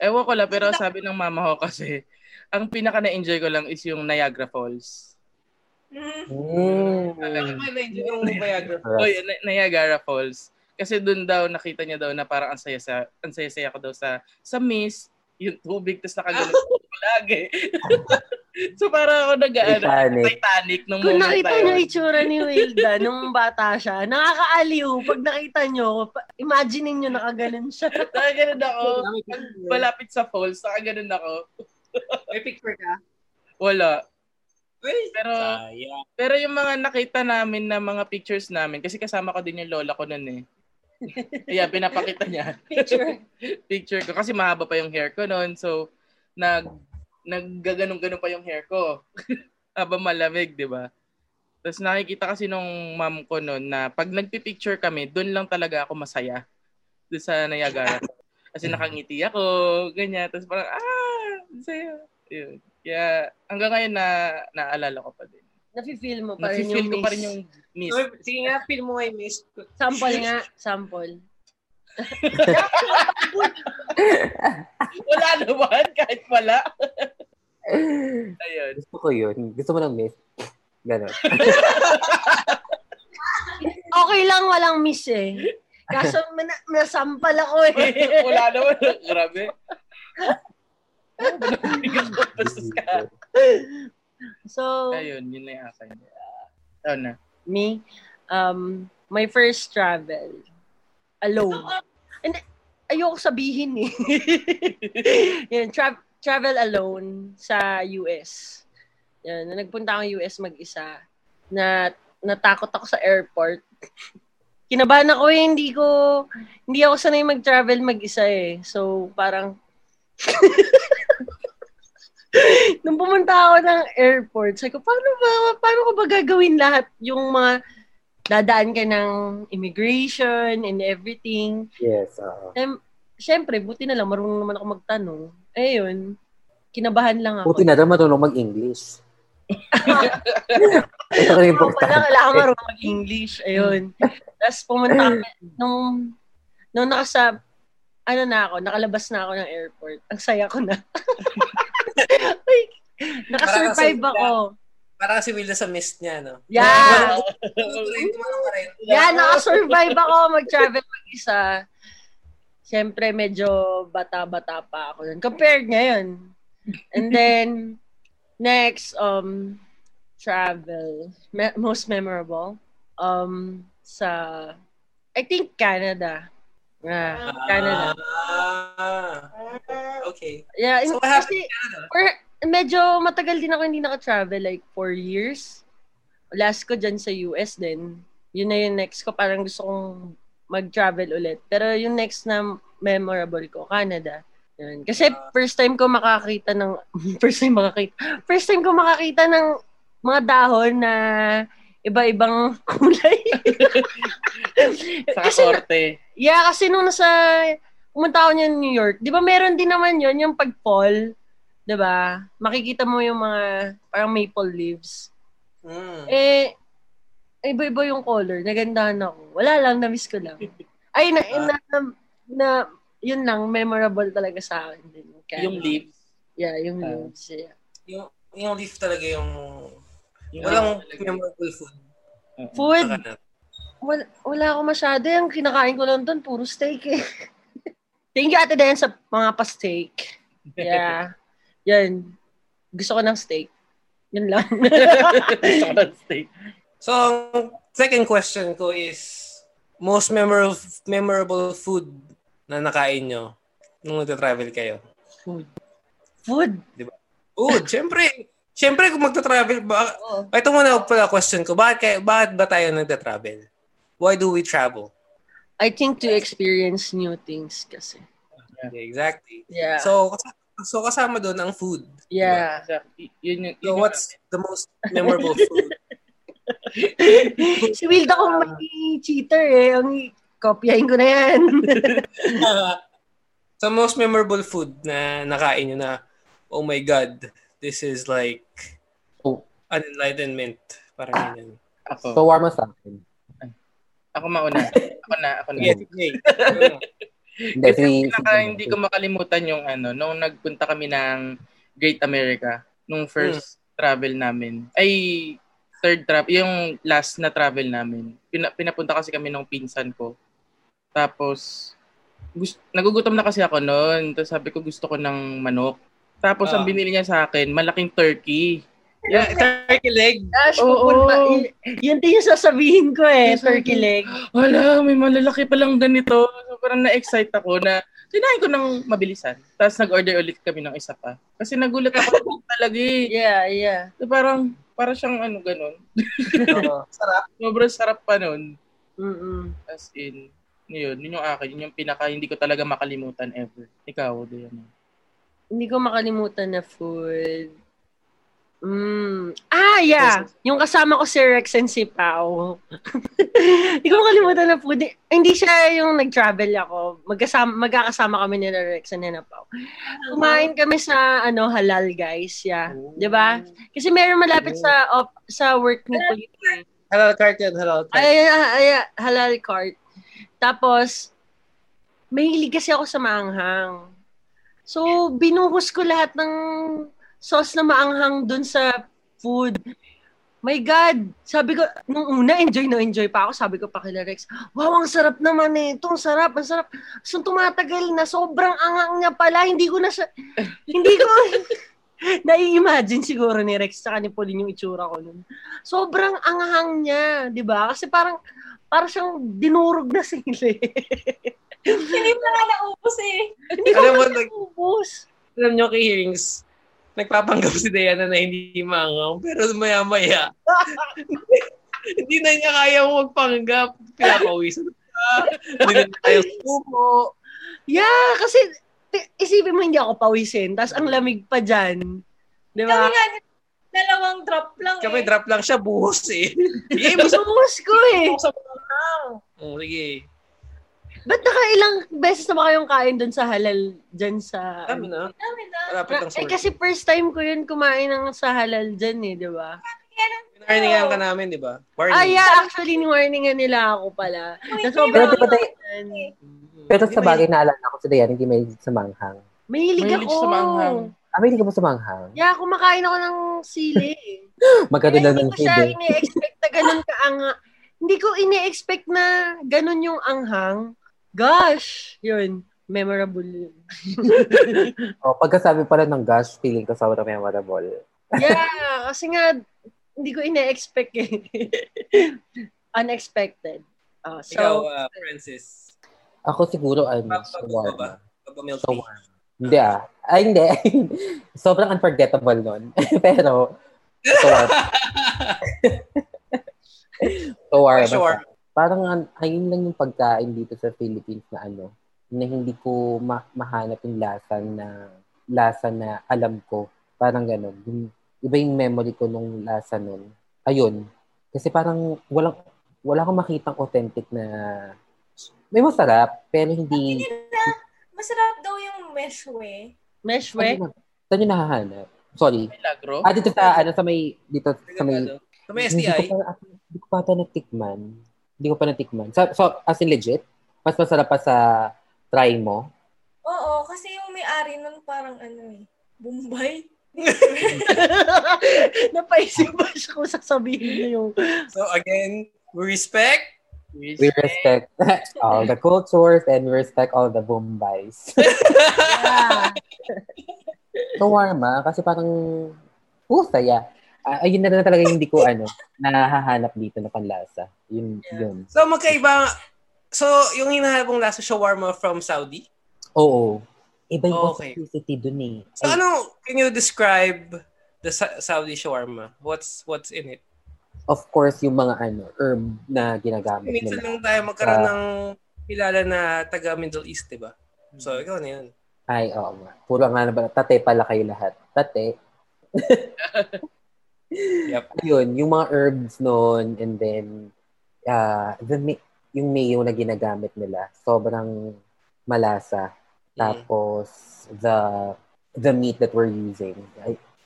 Ewan ko lang, pero sabi ng mama ko kasi, ang pinaka na-enjoy ko lang is yung Niagara Falls. May medyo yung biography. Oh, Niagara Falls. Kasi doon daw nakita niya daw na parang ang saya sa ang saya-saya ko daw sa sa mist, yung tubig tapos nakaganon lagi. so parang ako nag-ano, Titanic. Titanic nung Kung moment nakita na niyo itsura ni Wilda nung bata siya, nakakaaliw. Pag nakita niyo, imagine niyo nakaganon siya. Nakaganon ako. Pag malapit sa falls, nakaganon ako. May picture ka? Wala. Pero pero yung mga nakita namin na mga pictures namin, kasi kasama ko din yung lola ko noon eh. Kaya pinapakita niya. Picture. picture ko kasi mahaba pa yung hair ko noon. So nag naggaganong-ganon pa yung hair ko. Habang malamig, 'di ba? Tapos nakikita kasi nung mom ko noon na pag nagpi-picture kami, doon lang talaga ako masaya. Doon sa Niagara. Kasi nakangiti ako, ganyan. Tapos parang, ah, saya. Yun. Kaya hanggang ngayon na naalala ko pa din. Nafe-feel mo pa rin yung ko pa rin miss. yung miss. Sige nga, feel mo ay miss. Sample nga. Sample. Wala naman, kahit wala. Ayun. Gusto ko yun. Gusto mo ng miss? Ganon. Okay lang walang miss eh. Kaso na- nasampal ako eh. Wala naman. Grabe. So, Ayun, yun na yung akin. Ito na. me, Um, my first travel. Alone. And ayoko sabihin eh. Yan, tra- travel alone sa US. Yan, na nagpunta akong US mag-isa. Na natakot ako sa airport. Kinabahan ako eh, hindi ko, hindi ako sanay mag-travel mag-isa eh. So, parang, nung pumunta ako ng airport, sabi ko, paano ba, paano ko ba gagawin lahat yung mga dadaan ka ng immigration and everything. Yes, oo. Um, Siyempre, buti na lang, marunong naman ako magtanong. Eh yun, kinabahan lang ako. Buti na daw matulong mag-English. Ako importante. pala, kailangan marunong mag-English. Ayun. Tapos pumunta kami, nung, nung nakasa, ano na ako, nakalabas na ako ng airport. Ang saya ko na. Ay, nakasurvive ako. Parang si Wilda sa mist niya, no? Yeah. Yeah, nakasurvive ako mag-travel mag-isa. Siyempre, medyo bata-bata pa ako nun. Compared ngayon. And then, next, um, travel. Me- most memorable. Um, sa, I think Canada. Yeah, Canada. Ah, okay. Yeah, So, what happened kasi, in Canada? Medyo matagal din ako hindi naka-travel, like four years. Last ko dyan sa US din. Yun na yung next ko. Parang gusto kong mag-travel ulit. Pero yung next na memorable ko, Canada. Yun. Kasi first time ko makakita ng, first time makakita, first time ko makakita ng mga dahon na iba-ibang kulay. Sa kasi, korte. yeah, kasi nung nasa, pumunta ako niya New York, di ba meron din naman yon yung pag-fall, di ba? Makikita mo yung mga parang maple leaves. Mm. Eh, iba-iba yung color. Nagandahan ako. Wala lang, na-miss ko lang. Ay, na, na, na, na yun lang, memorable talaga sa akin din. Kaya- Yung leaves. Yeah, yung Ah. leaves. Yeah. Yung, yung leaf talaga yung... Yung Walang talaga. memorable food. Oo. Food, wala, wala ako masyado. Yung kinakain ko lang doon, puro steak eh. Thank you, Ate Dayan, sa mga pa-steak. Yeah. Yan. Gusto ko ng steak. Yun lang. Gusto ko ng steak. So, second question ko is, most memorable memorable food na nakain nyo nung nagta-travel kayo? Food. Food, syempre. Syempre, kung magta-travel, ba, ito muna pala question ko, bakit, kayo, bakit ba tayo nagta-travel? Why do we travel? I think to experience new things kasi. Okay, exactly. Yeah. So, so kasama doon ang food. yeah. Yun yung, So, yun yung- what's the most memorable food? si Wilda kung may cheater eh. Ang kopyahin ko na yan. so, most memorable food na nakain nyo na, oh my God, this is like Oh. an enlightenment. Parang ganyan. ako. So, warm sa akin. Ako mauna. Ako na, ako na. Yes, okay. Hindi, Kasi si, hindi ko makalimutan yung ano, nung nagpunta kami ng Great America, nung first travel namin. Ay, third travel, yung last na travel namin. Pina, pinapunta kasi kami nung pinsan ko. Tapos, gust, nagugutom na kasi ako noon. Tapos sabi ko gusto ko ng manok. Tapos ang Ah. binili niya sa akin, malaking turkey. Yeah, turkey leg. Gosh, Oo. pupunta. Y- yun din yung sasabihin ko eh. Yes, sir. Turkey leg. Wala, may malalaki palang ganito. So, parang na-excite ako na kinain ko ng mabilisan. Tapos nag-order ulit kami ng isa pa. Kasi nagulat ako talaga eh. Yeah, yeah. So, parang, para siyang ano, ganun. Oo. Sarap. Sobrang sarap pa nun. Mm-mm. As in, yun, yun yung akin. Yun yung pinaka, hindi ko talaga makalimutan ever. Ikaw, Diana. Hindi ko makalimutan na food. Mm. Ah, yeah. Yung kasama ko si Rex and si Pao. Hindi ko makalimutan na food. Eh, Hindi siya yung nag-travel ako. Magkasama, magkakasama kami ni Rex and ni Pao. Kumain kami sa ano halal guys, yeah. 'Di ba? Kasi meron malapit sa op, sa work ni. Halal cart yan, halal cart. Ay, ay, ay, halal cart. Tapos, mahilig kasi ako sa maanghang. So, binuhos ko lahat ng sauce na maanghang dun sa food. My God! Sabi ko, nung una, enjoy na enjoy pa ako. Sabi ko pa kila Rex, wow, ang sarap naman eh. Ito, ang sarap, ang sarap. So, tumatagal na. Sobrang angang niya pala. Hindi ko na siya, hindi ko, nai-imagine siguro ni Rex sa ni Pauline yung itsura ko nun. Sobrang anghang niya, di ba? Kasi parang, parang siyang dinurog na sili. Hindi pa nga naubos eh. Hindi ko Alam mo, naubos. Alam nyo, kay hearings, nagpapanggap si Diana na hindi mangaw, pero maya-maya, hindi na niya kaya magpanggap. Pinapawisan ka. Hindi na tayo sumo. Yeah, kasi isipin mo hindi ako pawisin, tapos ang lamig pa dyan. Di Kami ba? nga, dalawang drop lang Kami eh. drop lang siya, buhos eh. Sige, basta Bumus ko eh. sa mga Oh, sige. Ba't nakailang beses na ba kayong kain doon sa halal dyan sa... Dami na. Dami na. Malapit Na, sa eh kasi first time ko yun kumain ng sa halal dyan eh, di ba? Warningan ka namin, di ba? Warning. Ah, yeah, actually, ni-warningan nila ako pala. Na Pero sobrang di ba tayo, yan. Mhm. pero Hindi sa ba bagay naalala ko si Diana, hindi may sa manghang. Mahilig Mahilig ako. sa manghang. Ah, may hindi ka ba sa manghang? Yeah, kumakain ako ng sili. Kaya na hindi ng ko siya ini-expect na ganun kaanga. Hindi ko ini-expect na ganun yung anghang. Gosh! Yun. Memorable yun. Oh, pagkasabi pala ng gosh, feeling ko sobrang memorable. Yeah, kasi nga, hindi ko ini-expect eh. Unexpected. Oh, so, Ikaw, uh, Francis. Ako siguro, ano, shawarma. Shawarma. Hindi ah. Ay, hindi. Sobrang unforgettable nun. Pero, shawarma. shawarma. Parang an- ayun lang yung pagkain dito sa Philippines na ano, na hindi ko ma- mahanap yung lasa na lasa na alam ko. Parang ganun. Yung, iba yung memory ko nung lasa nun. Ayun. Kasi parang walang wala akong makitang authentic na may masarap, pero hindi Masarap daw yung meshwe. meshwe. Saan yun- Saan yun nahahanap? Sorry. Milagro? Ah, dito sa, ano, sa may, dito sa may, Sa may hindi ko STI. pa, hindi ko pa ata natikman. Hindi ko pa natikman. So, so, as in legit, mas masarap pa sa try mo. Oo, kasi yung may-ari nun parang ano eh, Bombay. Napaisip ba siya kung sasabihin niya yung So again, we respect. We respect all the cultures and we respect all the Bombays. yeah. Shawarma, kasi parang, oh, saya. Ah, ayun na lang talaga yung hindi ko, ano, nahahanap dito na panlasa. Yun, yun. So magkaiba. So yung hinahanap mong lasa shawarma from Saudi. Oo. Iba yung Okay. authenticity dun eh. So Ay, ano, can you describe the Sa- Saudi shawarma? What's what's in it? of course, yung mga ano, herb na ginagamit Minsan nila. lang tayo magkaroon ng kilala na taga Middle East, di ba? So ikaw na yun. Ay, oo nga. Puro nga na ba, tate pala kayo lahat. Tate. Yep. Yun, yung mga herbs noon and then uh, the, yung mayo na ginagamit nila, sobrang malasa. Tapos the the meat that we're using,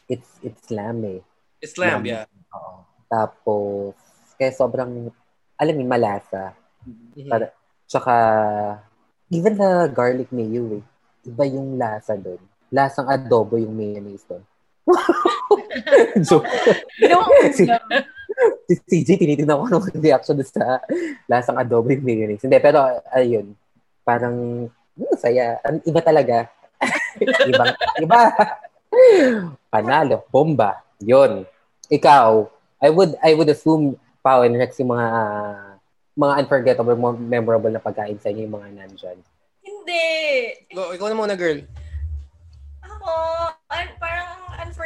it's it's lamb eh. It's lamb, yeah. Oo. Tapos kaya sobrang alam mo malasa. Mhm. Para, tsaka, even the garlic mayo eh. Iba yung lasa doon. Lasang adobo yung mayonnaise doon. So, ko si, si CJ, tinitignan ko nung reaction sa lasang adobo yung mayonnaise. Hindi, pero ayun. Parang, hmm, saya. Ang Iba talaga. Ibang, iba. Panalo. Bomba. Yun. Ikaw, I would, I would assume, Pao and Rex, yung mga mga unforgettable, more memorable na pagkain sa inyo, yung mga nandyan. Hindi. Go, ikaw na muna, girl. Ako,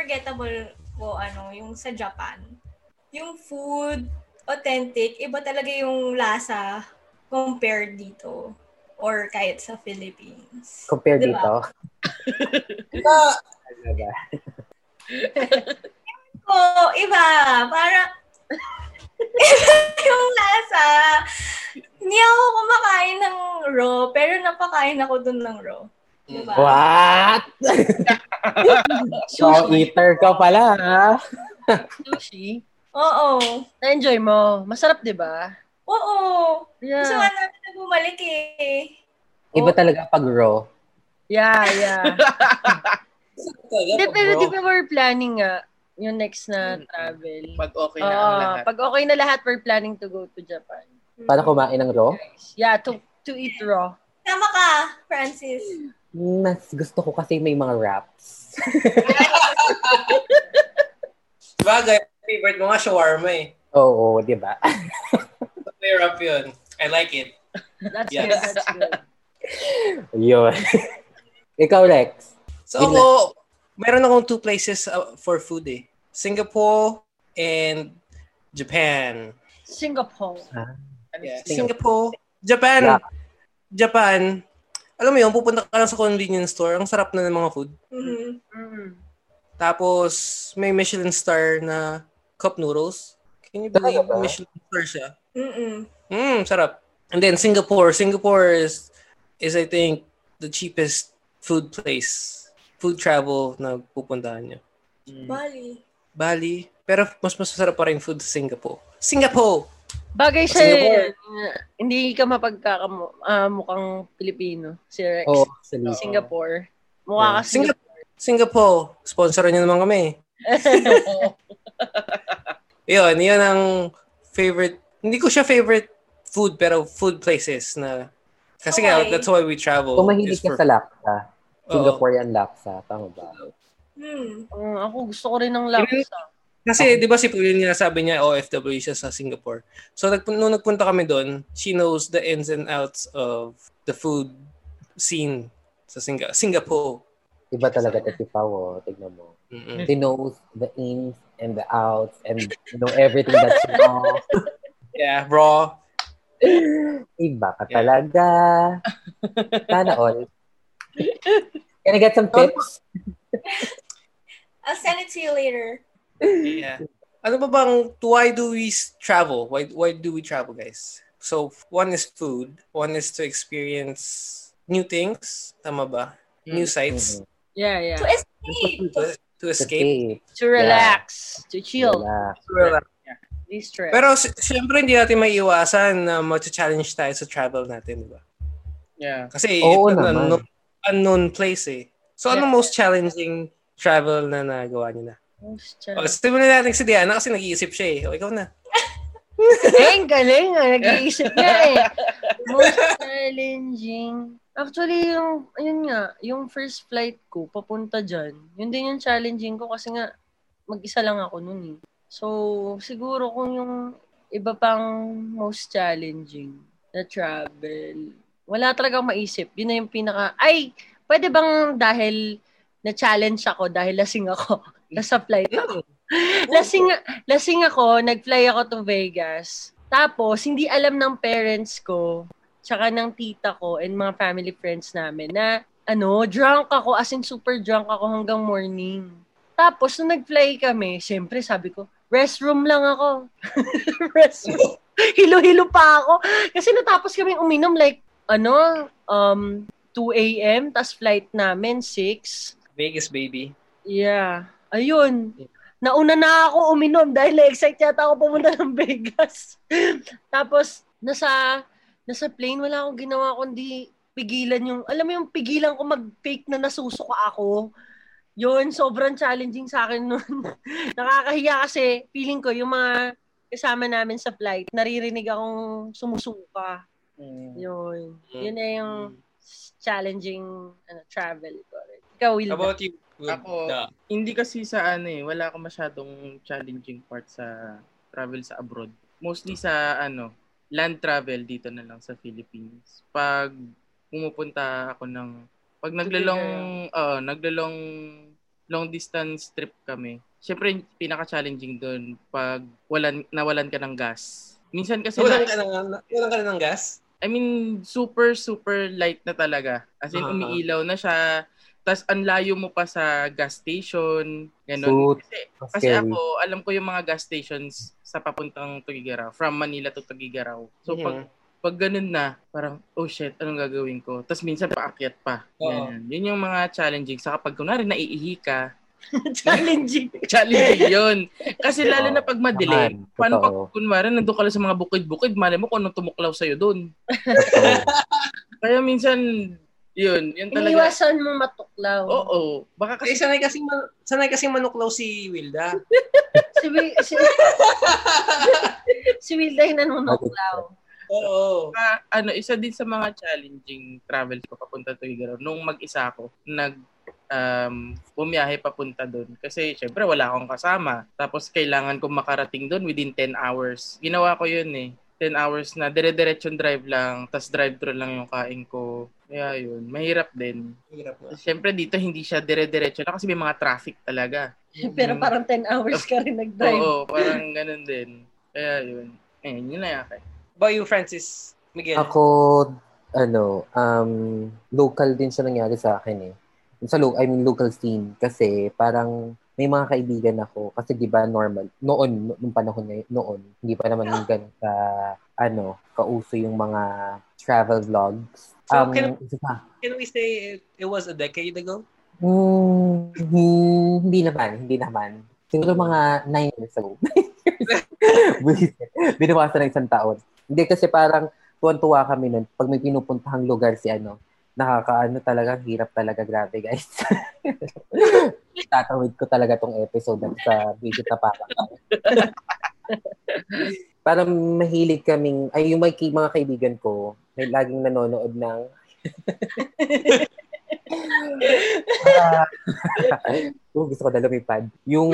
unforgettable ko, ano, yung sa Japan. Yung food, authentic, iba talaga yung lasa compared dito or kahit sa Philippines. Compare Diba? dito. Ah, Talaga. Oo, iba. Para, iba yung lasa. Hindi ako kumakain ng raw, pero napakain ako dun ng raw. Diba? What? Wow, Sushi. eater ka pala, ha? Sushi. Oo. Na-enjoy mo. Masarap, di ba? Oo. Yeah. Gusto nga namin na bumalik eh. Iba talaga pag raw. Yeah, yeah. Hindi, pero di ba we're planning nga yung next na Mm. travel. Pag okay na ang Oo, lahat. pag okay na lahat, we're planning to go to Japan. Para kumain ng raw. Yeah, to to eat raw. Tama ka, Francis. Mas gusto ko kasi may mga wraps. Bagay, favorite mo nga shawarma eh. Oo, di ba? Clear up yun. I like it. That's Yes. good. That's good. Yun. Ikaw, Rex. So ako, meron akong two places uh, for food eh. Singapore and Japan. Singapore. Yeah. Singapore. Singapore, Japan. Yeah. Japan. Alam mo yun, pupunta ka lang sa convenience store. Ang sarap na ng mga food. Mhm. Mm. Tapos, may Michelin star na cup noodles. Can you believe Talaga ba? Michelin star siya? Mm-mm. Mm, sarap. And then Singapore. Singapore is, is I think, the cheapest food place. Food travel na pupuntahan nyo. Bali. Bali. Pero mas masarap pa rin food sa Singapore. Singapore! Bagay sa Singapore. uh, hindi ka mapagkakamu ah, mukhang Pilipino. Si Rex. Oh, actually. Singapore. Mukha ka Singapore. Singapore. Sponsoran nyo naman kami. Yun, yun ang favorite. Hindi ko siya favorite food, pero food places na kasi nga, Okay. that's why we travel. Kung mahilig ka for- sa laksa. Singaporean laksa, tama ba? Hmm. Mm, ako gusto ko rin ng laksa. Kasi, di ba si Pauline nga sabi niya, OFW siya sa Singapore. So, nag, nung nagpunta kami doon, she knows the ins and outs of the food scene sa Singa- Singapore. Iba talaga ito si Pao, oh. tignan mo. Mm-mm. He knows the ins and the outs and you know everything that's wrong. Yeah, bro. Iba ka talaga. Sana all. Can I get some tips? I'll send it to you later. Yeah. Ano ba bang, why do we travel? Why, why do we travel, guys? So, one is food. One is to experience new things. Tama ba? New sights. Mhm. Yeah, yeah. To escape. To, to escape. To relax. To chill. Relax. Relax. Distress. Pero syempre hindi natin maiiwasan na mag-challenge tayo sa travel natin, di ba? Yeah. Kasi Oo it's an naman. unknown, unknown place eh. So ano Yeah. most challenging travel na nagawa niyo na? Most O, challenge. simulan natin si Diana kasi nag-iisip siya eh. O, ikaw na. eh, ang galing ah. Nag-iisip niya eh. Most challenging. Actually, yung, ayun nga, yung first flight ko, papunta dyan, yun din yung challenging ko kasi nga, mag-isa lang ako nun eh. So, siguro kung yung iba pang most challenging na travel, wala talaga akong maisip. Yun na yung pinaka, ay, pwede bang dahil na-challenge ako dahil lasing ako flight ako. lasing, lasing ako, nag-fly ako to Vegas. Tapos, hindi alam ng parents ko, tsaka ng tita ko and mga family friends namin na, ano, drunk ako, as in super drunk ako hanggang morning. Tapos, nung nag-fly kami, syempre sabi ko, restroom lang ako. restroom. Hilo-hilo pa ako. Kasi natapos kami uminom like, ano, um, 2 a.m. tas flight namin, 6. Vegas, baby. Yeah. Ayun. Nauna na ako uminom dahil na-excite yata ako pumunta ng Vegas. Tapos, nasa, nasa plane, wala akong ginawa kundi pigilan yung, alam mo yung pigilan ko mag-fake na nasusuka ako. Yun, sobrang challenging sa akin nun. Nakakahiya kasi feeling ko yung mga kasama namin sa flight, naririnig akong sumusuka. Mm. Yun. Mm. Yun na yung challenging ano, travel ko. Ikaw, Will. How about you? Ako, Da? hindi kasi sa ano eh, wala akong masyadong challenging part sa travel sa abroad. Mostly sa ano, land travel dito na lang sa Philippines. Pag pumupunta ako ng pag naglalong uh, naglalong long distance trip kami. Syempre pinaka-challenging doon pag walan nawalan ka ng gas. Minsan kasi Walang na, ka, na, walang ka ng gas? I mean, super, super light na talaga. As in, Ah. umiilaw na siya. Tapos, ang layo mo pa sa gas station. Ganun. Suit. Kasi, kasi ako, alam ko yung mga gas stations sa papuntang Tugigaraw. From Manila to Tugigaraw. So, pag, Mhm. pag ganun na, parang, oh shit, anong gagawin ko? Tapos, minsan paakyat pa. Oo. Ganyan. Yun yung mga challenging. Saka pag kunwari naiihi ka, challenging. challenging yun. Kasi lalo na pag madilim, Naman, paano pag kunwari nandun ka lang sa mga bukid-bukid, mali mo kung anong tumuklaw sa'yo doon. Totoo. Kaya minsan, yun, yun talaga. Iniwasan mo matuklaw. Oo. Baka Kasi kasi, sanay kasi man, sanay kasi manuklaw si Wilda. Si, Wi- si, si Wilda yung nanunuklaw. Oo. Ah, ano, isa din sa mga challenging travels ko papunta to Igaro. Nung mag-isa ako, nag um, bumiyahe papunta doon. Kasi syempre wala akong kasama. Tapos kailangan kong makarating doon within 10 hours. Ginawa ko yun eh. 10 hours na dire-diretsyon drive lang, tas drive-thru lang yung kain ko. Kaya yun, mahirap din. Hirap nga. Siyempre dito hindi siya dire-diretso na kasi may mga traffic talaga. Pero parang 10 hours ka rin nag-drive. Oo, parang ganun din. Kaya yun. Eh, yun na yake. Ba you, Francis? Miguel? Ako, ano, um, local din siya nangyari sa akin eh. Sa lo- I mean, local scene. Kasi parang may mga kaibigan ako. Kasi di ba normal, noon, no- nung panahon na noon, hindi pa naman yung ganun ka, ano, kauso yung mga travel vlogs. So, Um, can-. Can we say it, it was a decade ago? Hmm, hmm, hindi naman, hindi naman. Siguro mga nine years ago. Binawasan ng isang taon. Hindi kasi parang tuwan-tuwa kami nun. Pag may pinupuntahang lugar si ano, nakakaano talaga, hirap talaga. Grabe guys. Tatawid ko talaga tong episode sa video na parang. Parang mahilig kaming, ay yung may mga kaibigan ko, may laging nanonood ng Ah, oh, gusto ko na lumipad. Yung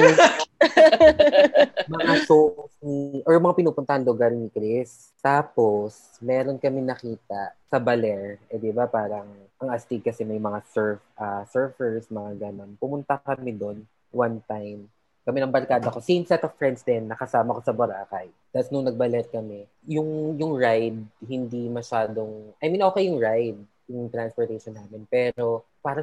mga shows ni, or mga pinupuntahan lugar ni Chris. Tapos, meron kami nakita sa Baler. Eh, di ba, parang ang astig kasi may mga surf, ah, surfers, mga ganon. Pumunta kami doon one time. Kami ng barkada ko. Same set of friends din, nakasama ko sa Boracay. Tapos nung nagbalet kami, yung, yung ride, hindi masyadong, I mean, okay yung ride, yung transportation namin. Pero, para,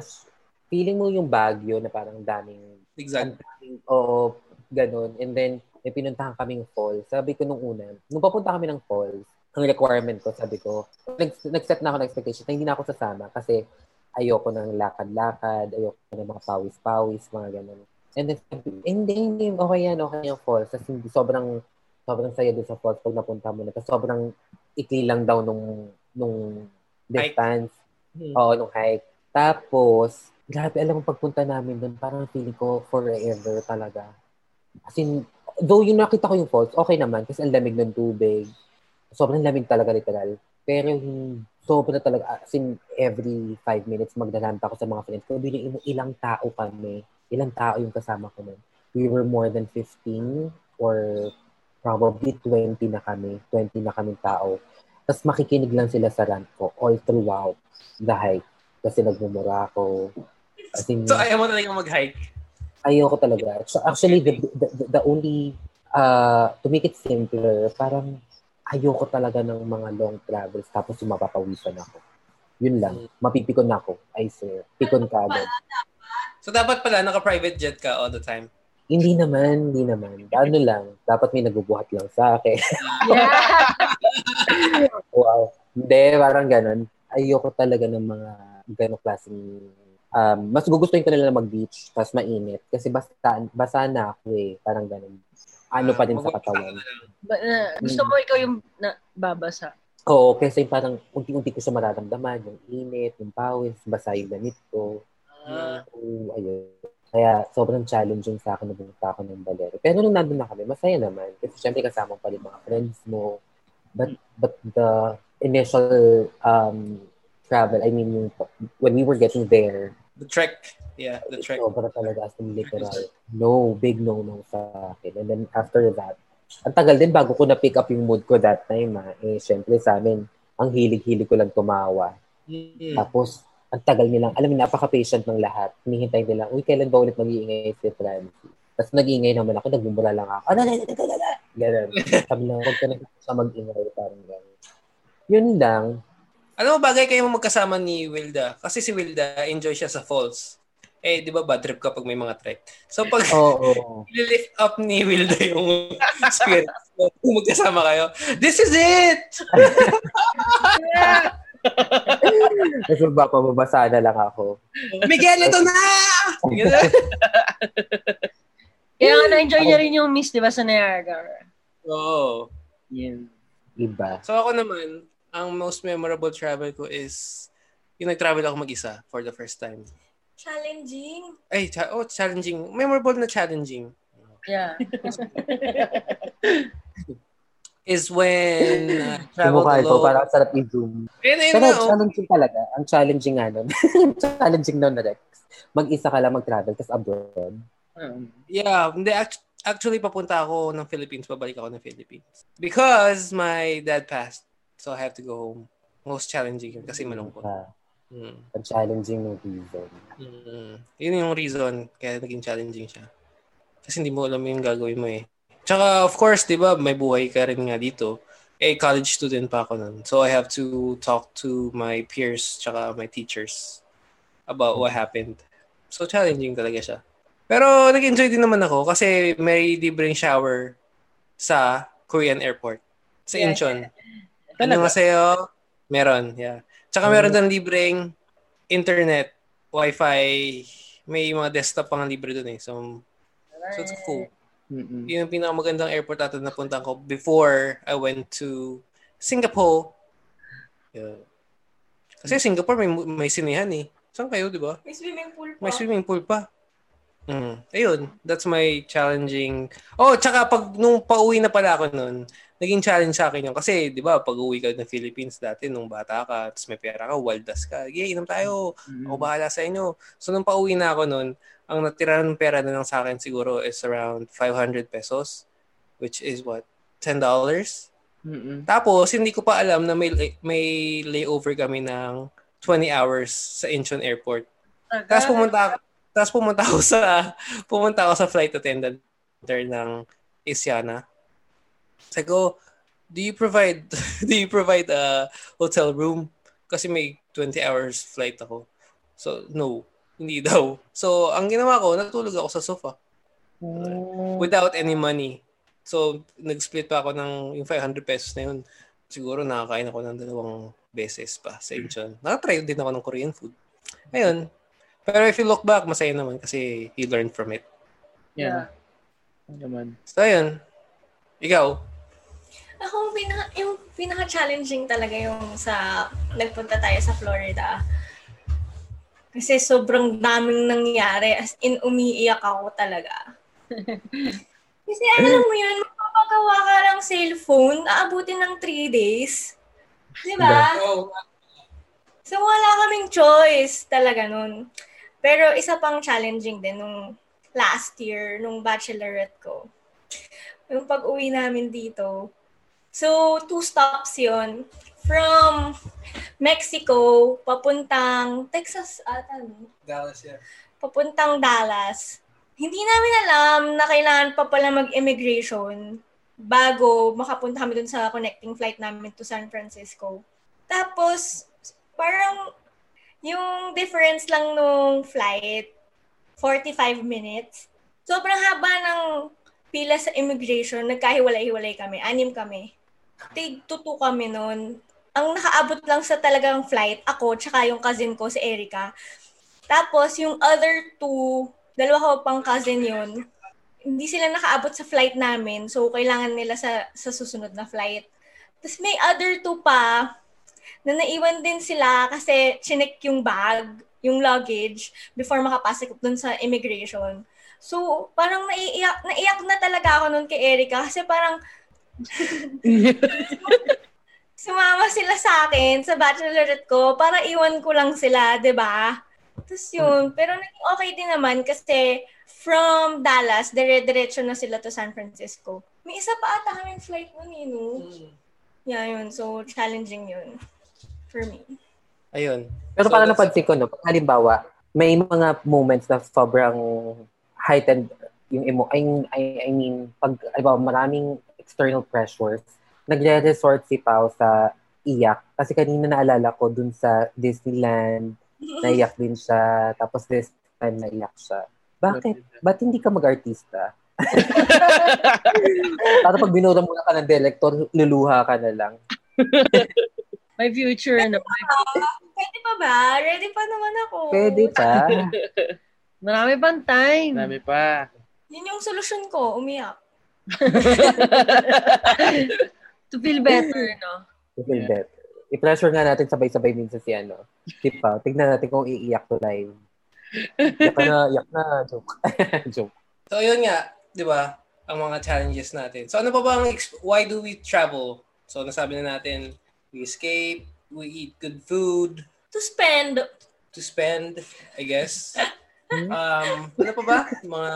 feeling mo yung Baguio na parang daming Exactly. Oo, ganun. And then, may pinuntahan kaming falls. Sabi ko nung una, nung papunta kami ng falls, ang requirement ko, sabi ko, nag, nag-set na ako ng expectation na hindi na ako sasama kasi ayoko ng lakad-lakad, ayoko ng mga pawis-pawis, mga ganun. And then, hindi, hindi, okay yan, okay yung falls. Kasi hindi, sobrang, sobrang saya doon sa falls pag napunta mo na. Kasi sobrang ikli lang daw nung, nung distance. Hmm. Oo, nung hike. Tapos, grabe, alam mo, pagpunta namin doon, parang feeling ko forever talaga. As in, though yung nakita ko yung falls, okay naman kasi ang lamig ng tubig. Sobrang lamig talaga literal. Pero yung sobra talaga, as in, every five minutes magdalanta ako sa mga friends ko. Bili mo, ilang tao kami. Ilang tao yung kasama ko nun. We were more than 15 or probably 20 na kami. 20 na kaming tao. Tapos makikinig lang sila sa rant ko all throughout the hike. Kasi nagmumura ako. As in, So, ayaw mo talaga mag-hike? ayoko talaga. So actually, the, the, the- the only, uh, to make it simpler, parang ayoko talaga ng mga long travels tapos yung mapapawisan ako. Yun lang. Mapipikon na ako. I swear. Pikon ka agad. So, dapat pala, naka-private jet ka all the time. Hindi naman, hindi naman. Ano lang. Dapat may nagbubuhat lang sa akin. Yeah. wow. Hindi, parang ganun. Ayoko talaga ng mga ganong klaseng um, mas gugustuhin ko nila na mag-beach tapos mainit kasi basta basa na ako eh parang ganun ano pa din sa Mag-work katawan lang. Ba- na- gusto mo ikaw yung na, babasa. Oo, kasi parang unti-unti ko siya mararamdaman, yung init, yung pawis, basa yung damit ko. Ah. So, ayun. Kaya sobrang challenging sa akin na pumunta ako ng Balero. Pero nung nandun na kami, masaya naman. Kasi syempre kasama pa rin mga friends mo. But, but the initial um, travel, I mean, yung, when we were getting there, The trek. Yeah, the trek. sobra talaga as in literal. No, big no-no sa akin. And then after that, ang tagal din bago ko na-pick up yung mood ko that time. Ha. Eh, syempre sa amin, ang hilig-hilig ko lang tumawa. Mm. Tapos, ang tagal nilang, alam mo, napaka-patient ng lahat. Hinihintay nila, uy, kailan ba ulit mag-iingay si Francie? Tapos nag-iingay naman ako, nagmumura lang ako. Ano, ano, ano, ano? Ganun. Sabi lang, huwag ka na sa mag-ingay. Parang gano'n. Yun lang. Ano mo bagay kayo magkasama ni Wilda? Kasi si Wilda, enjoy siya sa falls. Eh, di ba bad trip kapag may mga trek? So, pag Oo. lift up ni Wilda yung spirit, kung magkasama kayo, this is it! Tapos magpapabasa na lang ako. Miguel, ito na! Kaya nga na-enjoy niya rin yung Miss, di ba, sa Niagara. Oo. Yun. Iba. So ako naman, ang most memorable travel ko is yung nag-travel ako mag-isa for the first time. Challenging. Ay, cha- oh, challenging. Memorable na challenging. Yeah. is when uh, travel Sumukha alone. parang ang sarap i-zoom. Pero nga, oh. challenging talaga. Ang challenging nga nun. challenging nun na Rex. Mag-isa ka lang mag-travel, tapos abroad. Um, Yeah, hindi act- actually papunta ako ng Philippines, babalik ako ng Philippines. Because my dad passed, so I have to go home. Most challenging yun kasi malungkot. Ah, Mm. ang challenging ng reason. Mm. Yun yung reason kaya naging challenging siya. Kasi hindi mo alam yung gagawin mo eh. Tsaka of course, di ba, may buhay ka rin nga dito. Eh, college student pa ako nun. So I have to talk to my peers tsaka my teachers about what happened. So challenging talaga siya. Pero nag-enjoy din naman ako kasi may libreng shower sa Korean airport. Sa Yeah. Incheon. Ano nga sa'yo? Meron, yeah. Tsaka meron doon libreng internet, wifi, may mga desktop pang libre doon eh. So, so it's cool. Mm-mm. Yun yung pinakamagandang airport ata na punta ko before I went to Singapore. Yeah. Kasi Singapore may may sinihan eh. Saan kayo, di ba? May swimming pool pa. May swimming pool pa. Mm. Ayun, that's my challenging. Oh, tsaka pag nung pauwi na pala ako noon, naging challenge sa akin yun. Kasi, di ba, pag uwi ka ng Philippines dati, nung bata ka, tapos may pera ka, waldas ka, yeah, inom tayo, ako bahala sa inyo. So, nung pauwi na ako noon, ang natira ng pera na lang sa akin siguro is around 500 pesos, which is what, $10? Mm-mm. Tapos, hindi ko pa alam na may, may layover kami ng 20 hours sa Incheon Airport. Tapos pumunta ako, tapos pumunta ako sa pumunta ako sa flight attendant ng Asiana. Sabi ko, do you provide do you provide a hotel room? Kasi may 20 hours flight ako. So, no. Hindi daw. So, ang ginawa ko, natulog ako sa sofa without any money. So, nag-split pa ako ng yung 500 pesos na yun. Siguro nakakain ako ng dalawang beses pa sa Incheon. Nakatry din ako ng Korean food. Ayun. Pero if you look back, masaya naman kasi you learn from it. Yan. Ano naman. So, ayun. Ikaw? Ako, pinaka, yung pinaka-challenging talaga yung sa nagpunta tayo sa Florida. Kasi sobrang daming nangyari. As in, umiiyak ako talaga. Kasi alam mo yun, magpapagawa ka ng cellphone, aabutin ng 3 days. Di ba? So, wala kaming choice talaga nun. Pero isa pang challenging din nung last year, nung bachelorette ko. Yung pag-uwi namin dito. So, two stops yon From Mexico, papuntang Texas ata, no? Dallas, yeah. papuntang Dallas. Hindi namin alam na kailangan pa pala mag-immigration bago makapunta kami dun sa connecting flight namin to San Francisco. Tapos, parang yung difference lang nung flight, 45 minutes. Sobrang haba ng pila sa immigration, nagkahiwalay-hiwalay kami, anim kami. Tig tutu kami noon. Ang nakaabot lang sa talagang flight, ako, tsaka yung cousin ko, si Erica. Tapos, yung other two, dalawa ko pang cousin yun, hindi sila nakaabot sa flight namin. So, kailangan nila sa, sa susunod na flight. Tapos, may other two pa, na naiwan din sila kasi chinek yung bag, yung luggage, before makapasok dun sa immigration. So, parang naiiyak, naiyak na talaga ako nun kay Erica kasi parang sumama sila sa akin sa bachelorette ko para iwan ko lang sila, 'di ba? Tapos yun, pero naging okay din naman kasi from Dallas, dire-diretso na sila to San Francisco. May isa pa ata kaming flight nun eh, no? Yeah, yun. So, challenging yun for me. Ayun. Pero So, parang napansin ko, no, halimbawa, may mga moments na sobrang heightened yung emo, I, I, I mean, pag, halimbawa, maraming external pressures, nagre-resort si Pao sa iyak. Kasi kanina naalala ko dun sa Disneyland, naiyak din siya. Tapos this time naiyak siya. Bakit? Ba't hindi ka mag-artista? Para pag binura muna ka ng director, luluha ka na lang. My future na. Pwede pa ba? Ready pa naman ako. Pwede pa. Marami pang time. Dami pa. Yun yung solusyon ko, umiyak. To feel better, no? To feel better. I-pressure nga natin sabay-sabay minsan si ano. Pao. Tignan natin kung iiyak to live. Iyak na, iyak na. Joke. Joke. So, yun nga, di ba? ang mga challenges natin. So ano pa ba ang ex- why do we travel? So nasabi na natin, we escape, we eat good food, To spend. to spend, I guess. Um, ano pa ba? Mga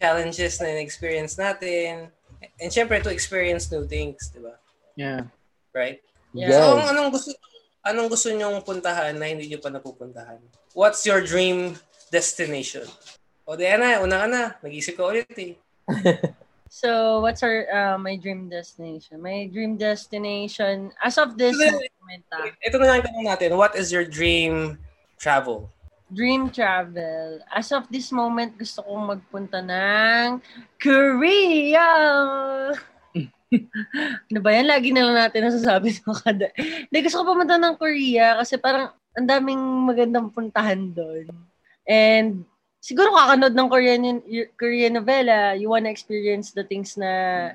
challenges na experience natin. And syempre, to experience new things, di ba? Yeah. Right? Yeah. So, anong gusto anong gusto nyong puntahan na hindi nyo pa napupuntahan? What's your dream destination? O, Diana, una ka na. Nag-isip ka ulit eh. So, what's our uh, my dream destination? My dream destination as of this moment, ah, Ito na lang tanong natin. What is your dream travel? Dream travel. As of this moment, gusto kong magpunta ng Korea. ano ba yan? Lagi na lang natin nasasabi sa kada. Hindi, gusto ko pumunta ng Korea kasi parang ang daming magandang puntahan doon. And siguro kakanood ng Korean Korean novela, you wanna experience the things na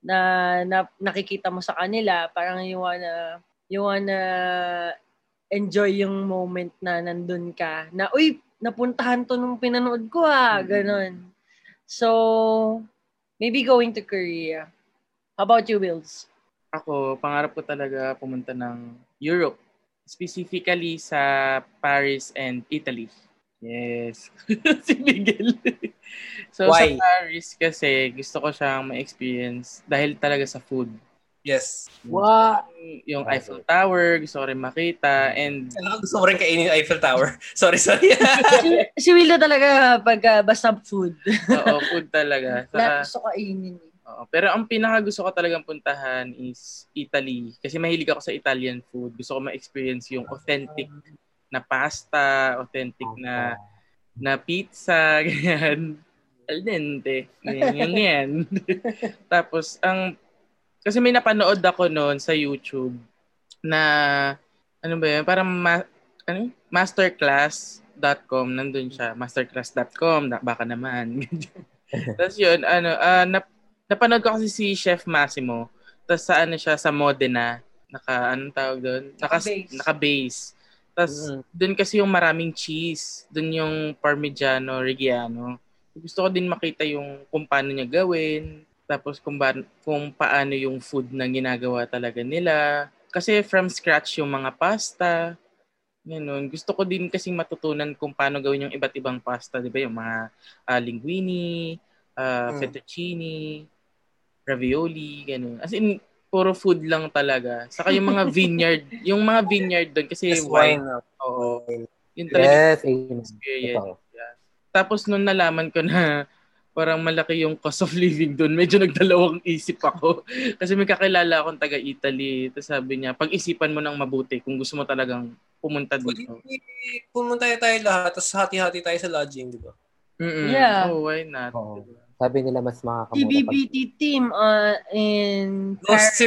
na, na nakikita mo sa kanila, parang you wanna you wanna enjoy yung moment na nandun ka. Na, uy, napuntahan to nung pinanood ko ah, ganon. So, maybe going to Korea. How about you, Wills? Ako, pangarap ko talaga pumunta ng Europe. Specifically sa Paris and Italy. Yes. si Miguel. so Why? sa Paris kasi gusto ko siyang ma-experience dahil talaga sa food. Yes. What? Yung Eiffel Tower, gusto ko rin makita. And Ano gusto mo rin kainin yung Eiffel Tower? sorry, sorry. si, si Will na talaga pag uh, basta food. oo, food talaga. Lahat gusto kainin. eh. oo. pero ang pinaka gusto ko talagang puntahan is Italy. Kasi mahilig ako sa Italian food. Gusto ko ma-experience yung authentic na pasta, authentic na na pizza, ganyan. Al dente. Ganyan, ganyan. Tapos, ang, kasi may napanood ako noon sa YouTube na, ano ba yun, parang, ma, ano, masterclass.com, nandun siya, masterclass.com, na, baka naman. Tapos yun, ano, ah, nap, napanood ko kasi si Chef Massimo, tapos sa ano siya, sa Modena, naka, anong tawag doon? Naka, Naka-base. naka-base. Tapos, Mm. doon kasi yung maraming cheese. Doon yung Parmigiano Reggiano. Gusto ko din makita yung kung paano niya gawin. Tapos kung, ba, kung paano yung food na ginagawa talaga nila. Kasi from scratch yung mga pasta. Ganun. Gusto ko din kasing matutunan kung paano gawin yung iba't ibang pasta. Di ba? Yung mga ah, linguine, ah, Mm. fettuccine, ravioli, ganun. As in, puro food lang talaga. Saka yung mga vineyard, yung mga vineyard doon kasi Yes, wine. Oo. Yun talaga Yes, experience. Ito. Tapos nung nalaman ko na parang malaki yung cost of living doon, medyo nagdalawang isip ako. Kasi may kakilala akong taga-Italy. Tapos sabi niya, pag-isipan mo ng mabuti kung gusto mo talagang pumunta dito. pumunta tayo lahat, tapos hati-hati tayo sa lodging, di ba? Mm-mm. Yeah. Oh, why not? Oo. Sabi nila mas makakamura pag TBBT team uh, in Goes to,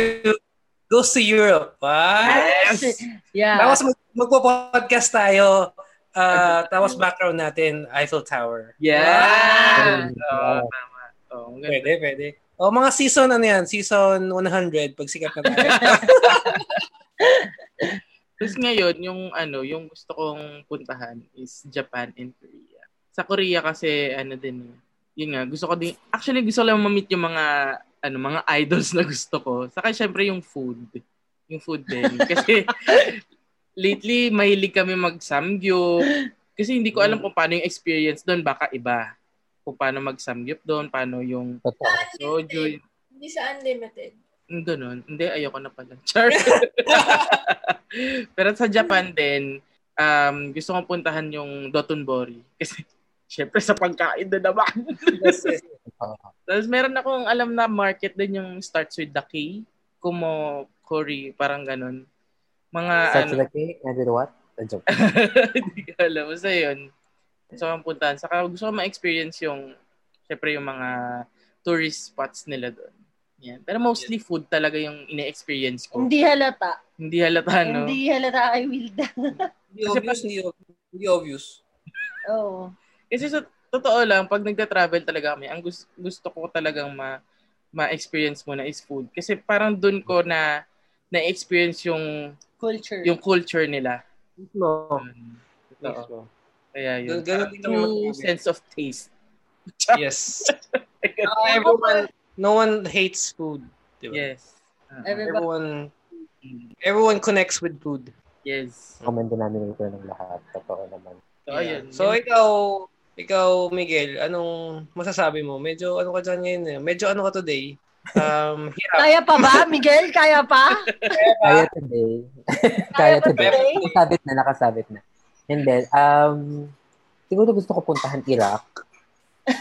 goes to Europe. Ah, Yes! Yeah. Tapos mag, magpo-podcast tayo. Ah tapos background natin, Eiffel Tower. Yeah! Wow. Oo, tama. Oh. Pwede, pwede. O mga season, ano yan? Season 100, pag sikat na tayo. Tapos ngayon, yung ano, yung gusto kong puntahan is Japan and Korea. Sa Korea kasi ano din, yun nga, gusto ko din actually gusto ko lang ma-meet yung mga ano, mga idols na gusto ko. Saka syempre yung food. Yung food din. Kasi lately mahilig kami mag-samgyup. Kasi hindi ko alam kung paano yung experience doon, baka iba. Kung paano mag-samgyup doon, paano yung Totoo. soju, Hindi sa unlimited. yung ganun. Hindi, ayoko na pala. Char. Pero sa Japan din, um, gusto kong puntahan yung Dotonbori. Kasi, syempre sa pagkain na naman. Yes, yes. Tapos meron akong alam na market din yung starts with the K. Kumo, Kori, parang ganun. Mga Such ano, cake, and with what? A joke. hindi ko alam. Basta yun. Gusto kong puntahan. Saka gusto ko ma-experience yung, syempre yung mga tourist spots nila doon. Yan. Pero mostly food talaga yung ine-experience ko. Hindi halata. Hindi halata, no? Hindi halata kay Wilda. Hindi obvious, hindi obvious. Hindi obvious. Oo. Kasi sa totoo lang, pag nagta-travel talaga kami, ang gusto, gusto ko talagang ma ma-experience muna is food. Kasi parang dun ko na na-experience yung Culture. yung culture nila. No. Um, Totoo. Kaya yun. Ganun din sense of taste. Yes. Uh, everyone, no one hates food. Diba? Yes. Uh, Everybody- Everyone, everyone connects with food. yes. Common denominator ng lahat. Totoo naman. So, ayun. So, ikaw, ikaw, Miguel, anong masasabi mo? Medyo, ano ka dyan ngayon? eh? Medyo ano ka today? Um, hirap. Kaya pa ba, Miguel? Kaya pa? Kaya today. Kaya Kaya pa today. today? Nakasabit na, nakasabit na. And then, um, siguro gusto ko puntahan Iraq.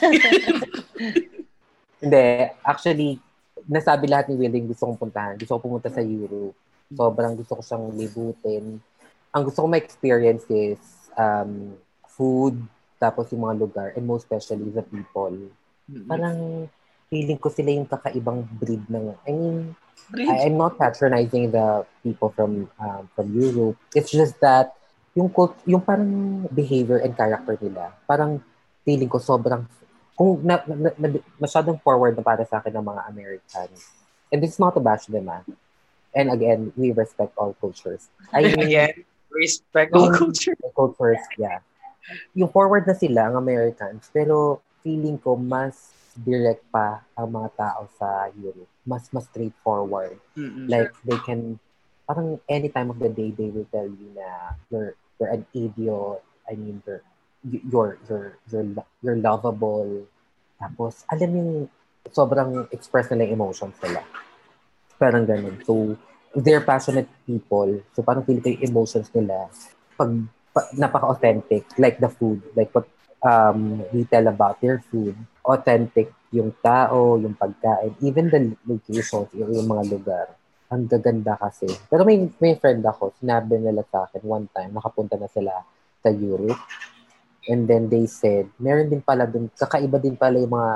Hindi, actually, nasabi lahat ni Willing gusto kong puntahan. Gusto ko pumunta sa Europe. Sobrang gusto ko siyang libutin. Ang gusto ko ma-experience is um, food, tapos yung mga lugar, and most especially the people. Mm-mm. Parang feeling ko sila yung kakaibang breed ng, I mean, Breed. I, I'm not patronizing the people from um, from Europe. It's just that yung cult, yung parang behavior and character nila, parang feeling ko sobrang kung na, na, na, masyadong forward na para sa akin ng mga Americans. And it's not to bash them, ah. And again, we respect all cultures. I mean, Again, respect all culture. the cultures, yeah. Yung forward na sila, ang Americans, pero feeling ko mas direct pa ang mga tao sa Europe. Mas mas straightforward. Mm-mm. Like, they can, parang any time of the day, they will tell you na you're, you're an idiot. I mean, you're, you're, you're, you're, you're lovable. Tapos, alam yung sobrang express nila yung emotions nila. Parang ganun. So, they're passionate people. So, parang feel ko yung emotions nila pag, pa, napaka-authentic. Like the food. Like what um, we tell about their food. Authentic yung tao, yung pagkain, even the locations, yung, yung mga lugar. Ang gaganda kasi. Pero may, may friend ako, sinabi nila sa akin one time, nakapunta na sila sa Europe. And then they said, meron din pala dun, kakaiba din pala yung mga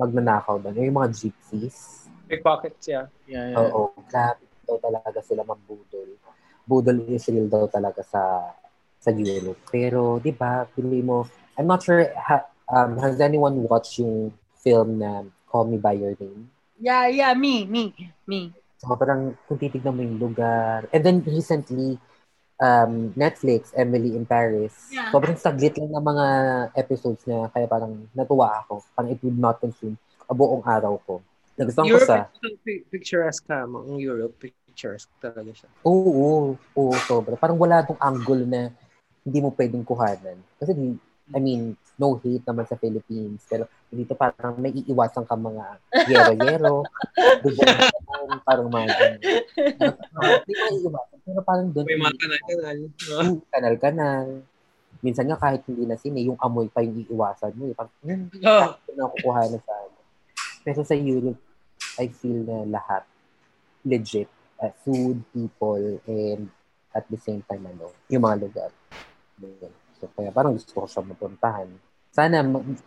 magnanakaw doon, yung mga gypsies. Pickpockets, yeah. Yeah, yeah. Oo, grabe daw talaga sila mambudol. Budol is real daw talaga sa sa Europe. Pero, di ba, pili mo, I'm not sure, ha, um, has anyone watched yung film na Call Me By Your Name? Yeah, yeah, me, me, me. So, parang kung titignan mo yung lugar. And then recently, um, Netflix, Emily in Paris, Yeah. sobrang saglit lang ng mga episodes na kaya parang natuwa ako. Parang it would not consume a buong araw ko. Nagustuhan ko Europe sa... pi- picturesque ka. Ang Europe, picturesque talaga siya. Oo, oo, oo, sobra. Parang wala tong angle na hindi mo pwedeng kuhanan. Kasi, I mean, no hate naman sa Philippines. Pero dito parang may iiwasan ka mga yero-yero. parang mga ganun. Hindi mo iiwasan. Pero parang doon, May mga kanal-kanal. kanal-kanal. Minsan nga kahit hindi na sine, yung amoy pa yung iiwasan mo. Eh. Parang, hmm, Oh, ito na kukuha na sa ano. Pero sa Europe, I feel na lahat legit. Uh, food, people, and at the same time, ano, yung mga lugar. Yun. So, kaya parang gusto ko siya mapuntahan. Sana,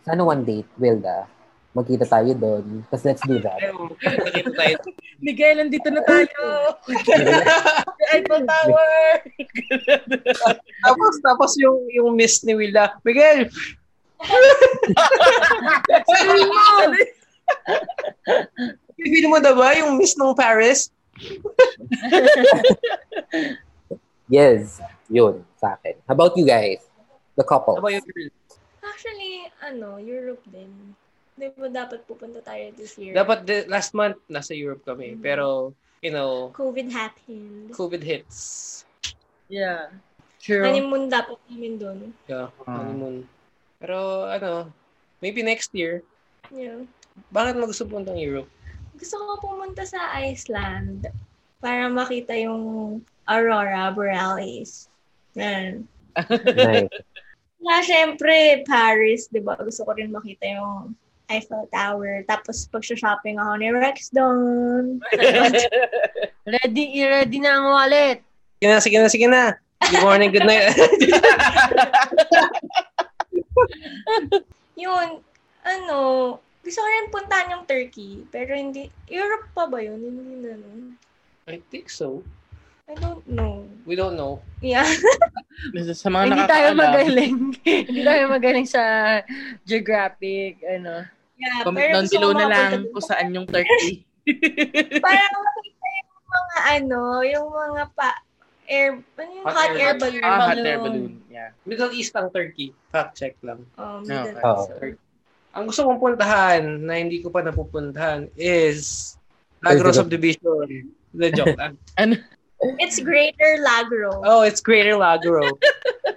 sana one date, Wilda, magkita tayo doon. Tapos let's do that. nakita tayo. Miguel, nandito na tayo. Eiffel Tower. tapos, tapos yung, yung miss ni Willa, Miguel! Sabi mo! Bibili mo na ba yung miss ng Paris? Yes, yun, sa akin. How about you guys? The couple. Ba yung girl? Actually, ano, Europe din. Di ba dapat pupunta tayo this year? Dapat the, last month, nasa Europe kami. Pero, you know, COVID happened. COVID hits. Yeah. True. Honeymoon dapat namin doon. Yeah, Ah. honeymoon. Pero, ano, maybe next year. Yeah. Bakit mo gusto puntang Europe? Gusto ko pumunta sa Iceland para makita yung Aurora Borealis. Yan. Nice. Na, syempre, Paris, di ba? Gusto ko rin makita yung Eiffel Tower. Tapos, pag-shopping ako ni Rex doon. Ready, ready na ang wallet. Sige na, sige na, sige na. Good morning, good night. Yun, ano, gusto ko rin puntahan yung Turkey. Pero hindi, Europe pa ba yun? Hindi na, no? I think so. I don't know. We don't know. Yeah. Sa mga Hindi tayo magaling. Hindi tayo magaling sa geographic, ano. yeah comment down below na lang kung saan yung Turkey. Para makita yung mga ano, yung mga pa, air, ano yung Hot hot, air air balloon. balloon. ah, hot air balloon. Yeah. Middle East ang Turkey. Fact check lang. Um, No. Middle Oo. East. Ang gusto kong puntahan na hindi ko pa napupuntahan is Lagro Ay, Subdivision. The joke lang. It's Greater Lagro. Oh, it's Greater Lagro.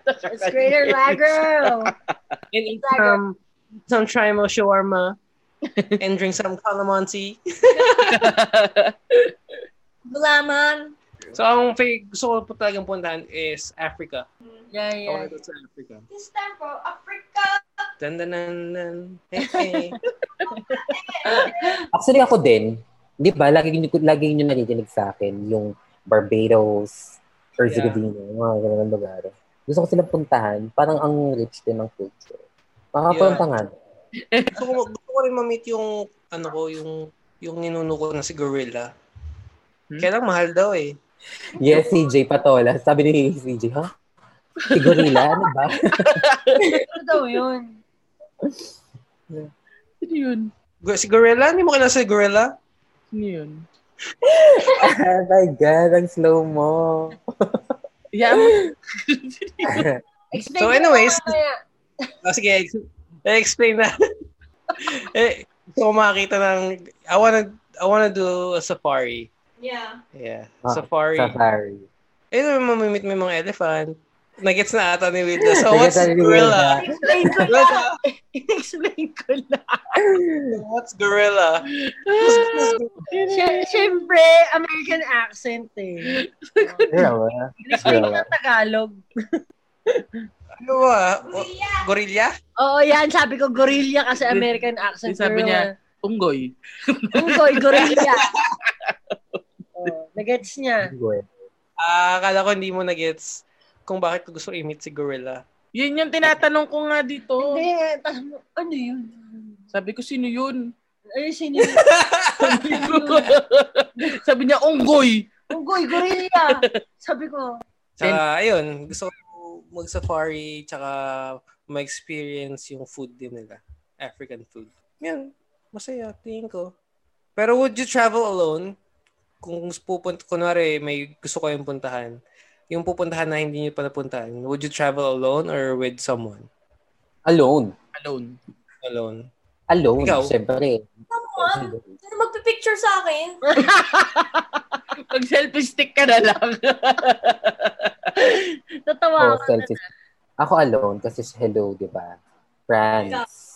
It's Greater Lagro. And eat some, some Trimo shawarma and drink some calamansi. Gulaman. So, ang fa- gusto ko po talagang puntahan is Africa. yeah, yeah. Okay, sa Africa. This time for Africa. Dan, dan, dan, dan. Hey, hey. Actually, ako din, di ba, lagi, lagi nyo narinig sa akin yung Barbados, Herzegovina, yeah. mga ganun lugar. Gusto ko silang puntahan. Parang ang rich din ng culture. Makapunta nga. gusto, ko, gusto ko rin ma-meet yung, ano ko, yung, yung ninuno ko na si Gorilla. Hmm? Kaya lang mahal daw eh. Yes, CJ Patola. Sabi ni CJ, ha? Si Gorilla, ano ba? Ano daw yun? Sino yun? Si Gorilla? Hindi mo kilala si Gorilla? Sino yun? oh my God, ang slow mo. Yeah. Explain So anyways. Oh, sige, ex- explain na. eh, ko makakita ng, I wanna, I wanna do a safari. Yeah. Yeah, Ah, safari. Safari. Eh, mamimit mo yung mga elephant. Nagets na ata ni Wilda. So, what's gorilla? Explain ko What's, na. Explain ko na. what's gorilla? Siyempre, American accent eh. Gorilla. Explain ko Tagalog. Ano ba? Gorilla. Gorilla? Oo, yan. Sabi ko gorilla kasi American accent. Sabi niya, Unggoy. Unggoy, gorilla. oh, nagets niya. Ah, akala ko hindi mo nagets kung bakit ko gusto i-meet si gorilla. Yun yung tinatanong ko nga dito. Hindi, ano yun? Sabi ko, sino yun? Ay, sino yun? Sabi niya, Unggoy. Unggoy, gorilla. Sabi ko, Tsaka, ayun, gusto ko mag-safari, tsaka ma-experience yung food din nila. African food. Yan, masaya, tingin ko. Pero would you travel alone? Kung pupunta, kunwari, may gusto ko yung puntahan, yung pupuntahan na hindi nyo pa napuntahan, would you travel alone or with someone? Alone. Alone. Alone. Alone, Ikaw? syempre. Someone. Sino magpipicture sa akin? Pag selfie stick ka na lang. natawa Oh, ako. selfie. Ako alone kasi hello, di ba? France.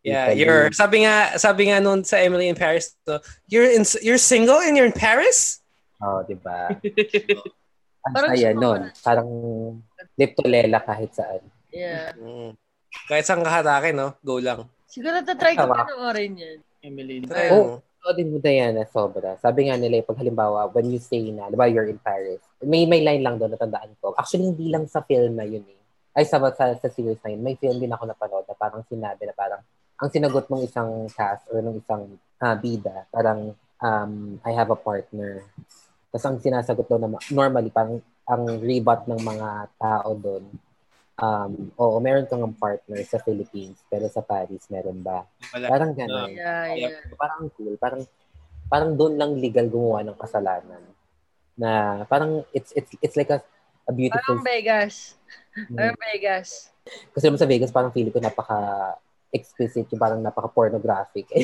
Yeah, Italy. you're sabi nga sabi nga noon sa Emily in Paris, to, you're in you're single and you're in Paris? Oh, di ba? Ang Parang saya nun. Parang lip to lela kahit saan. Yeah. Mm. Kahit saan kahatake, no? Go lang. Siguro tatry ko panoorin yan. Emily. Try Oh. mo. Oo din mo, Diana, sobra. Sabi nga nila, pag halimbawa, when you say na, di ba, you're in Paris, may may line lang doon, natandaan ko. Actually, hindi lang sa film na yun eh. Ay, sa, sa, sa series na yun, may film din ako napanood na parang sinabi na parang, ang sinagot ng isang cast or ng isang ah, bida, parang, um, I have a partner. Tapos ang sinasagot daw na, normally, parang, ang rebut ng mga tao doon, um, oo, meron kang partner sa Philippines, pero sa Paris, meron ba? Wala. Parang gano'n. Yeah, yeah. Parang cool. Parang parang doon lang legal gumawa ng kasalanan. Na parang it's it's it's like a, a beautiful Parang Vegas. Mm. Parang Vegas. kasi naman sa Vegas parang feeling ko napaka explicit yung parang napaka pornographic.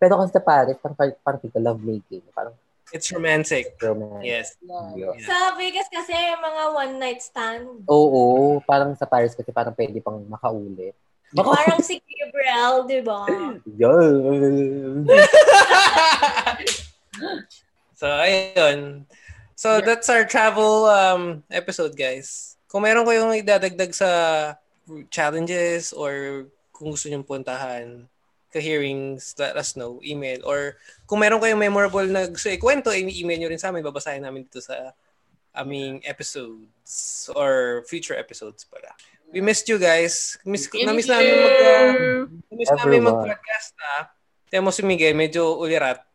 Pero kasi sa Paris, parang, parang parang love making. Parang It's romantic. romance. Yes. Yeah. Yeah. Sa Vegas kasi mga one night stand. Oo, parang sa Paris kasi parang pwede pang makaulit. Parang si Gabriel, di ba? Yun. so, ayun. So, that's our travel um, episode, guys. Kung meron kayong idadagdag sa challenges or kung gusto nyong puntahan, ka-hearings, let us know, email. Or kung meron kayong memorable na gusto ikwento, i-email nyo rin sa amin. Babasahin namin dito sa aming episodes or future episodes pala. We missed you guys. Miss, na-miss namin mag, uh, na-miss namin mag-podcast na. Tiyan mo si Miguel, medyo ulirat.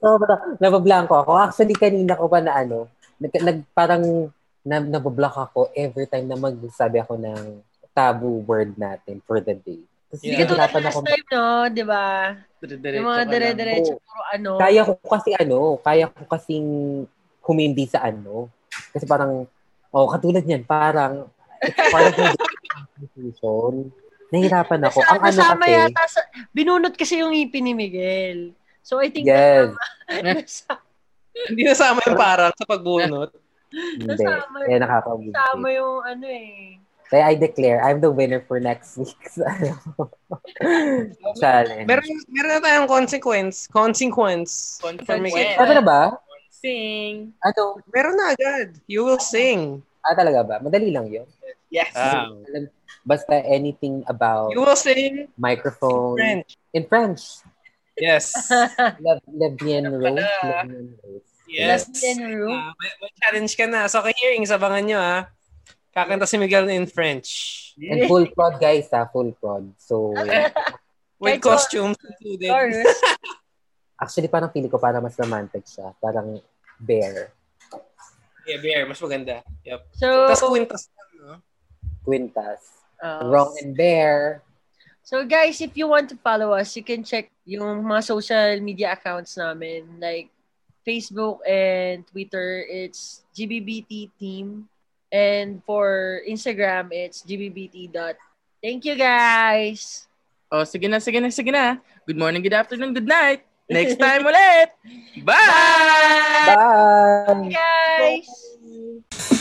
So, nabablanko ako. Actually, kanina ko pa na ano, nag, nag parang na, nabablock ako every time na magsasabi ako ng taboo word natin for the day. Kasi Yeah. Hindi tulad nahirapan last time, no? Di ba? Yung mga dire-diretso, puro ano. Kaya ko kasi ano, kaya ko kasing humindi sa ano. Kasi parang, oh, katulad niyan, parang, it's part of my confusion. Nahirapan ako. Nasa, Ang ano kasi, yata sa, binunot kasi yung ngipin ni Miguel. So I think yes, nasama, Hindi nasama yung parang sa pagbunot. hindi. nasama, Kaya nakaka-weird. nasama yung ano eh. Kaya I declare, I'm the winner for next week's ano, challenge. Meron, meron na tayong consequence. Consequence. Miguel. Ano na ba? Sing. Ano? Meron na agad. You will sing. Ah, talaga ba? Madali lang yun. Yes. Ah. Alam- Basta anything about You will sing microphone. French. In French. Yes. Le, le bien rose. Le bien rose. Yes. Left in room. Ah, may, may challenge ka na. So, kay hearings, abangan nyo ha. Kakanta si Miguel in French. And full prod, guys, ha? Full prod. So, With costumes included. Actually, parang feeling ko parang mas romantic siya. Parang bear. Yeah, bear. Mas maganda. Yep. So, Tapos quintas no? Quintas. uh, Wrong and bear. So guys, if you want to follow us, you can check yung mga social media accounts namin like Facebook and Twitter, it's GBBT team. And for Instagram, it's gbbt dot. Thank you guys. Oh, sige na, sige na, sige na. Good morning, good afternoon, good night. Next time ulit. Bye! Bye! guys.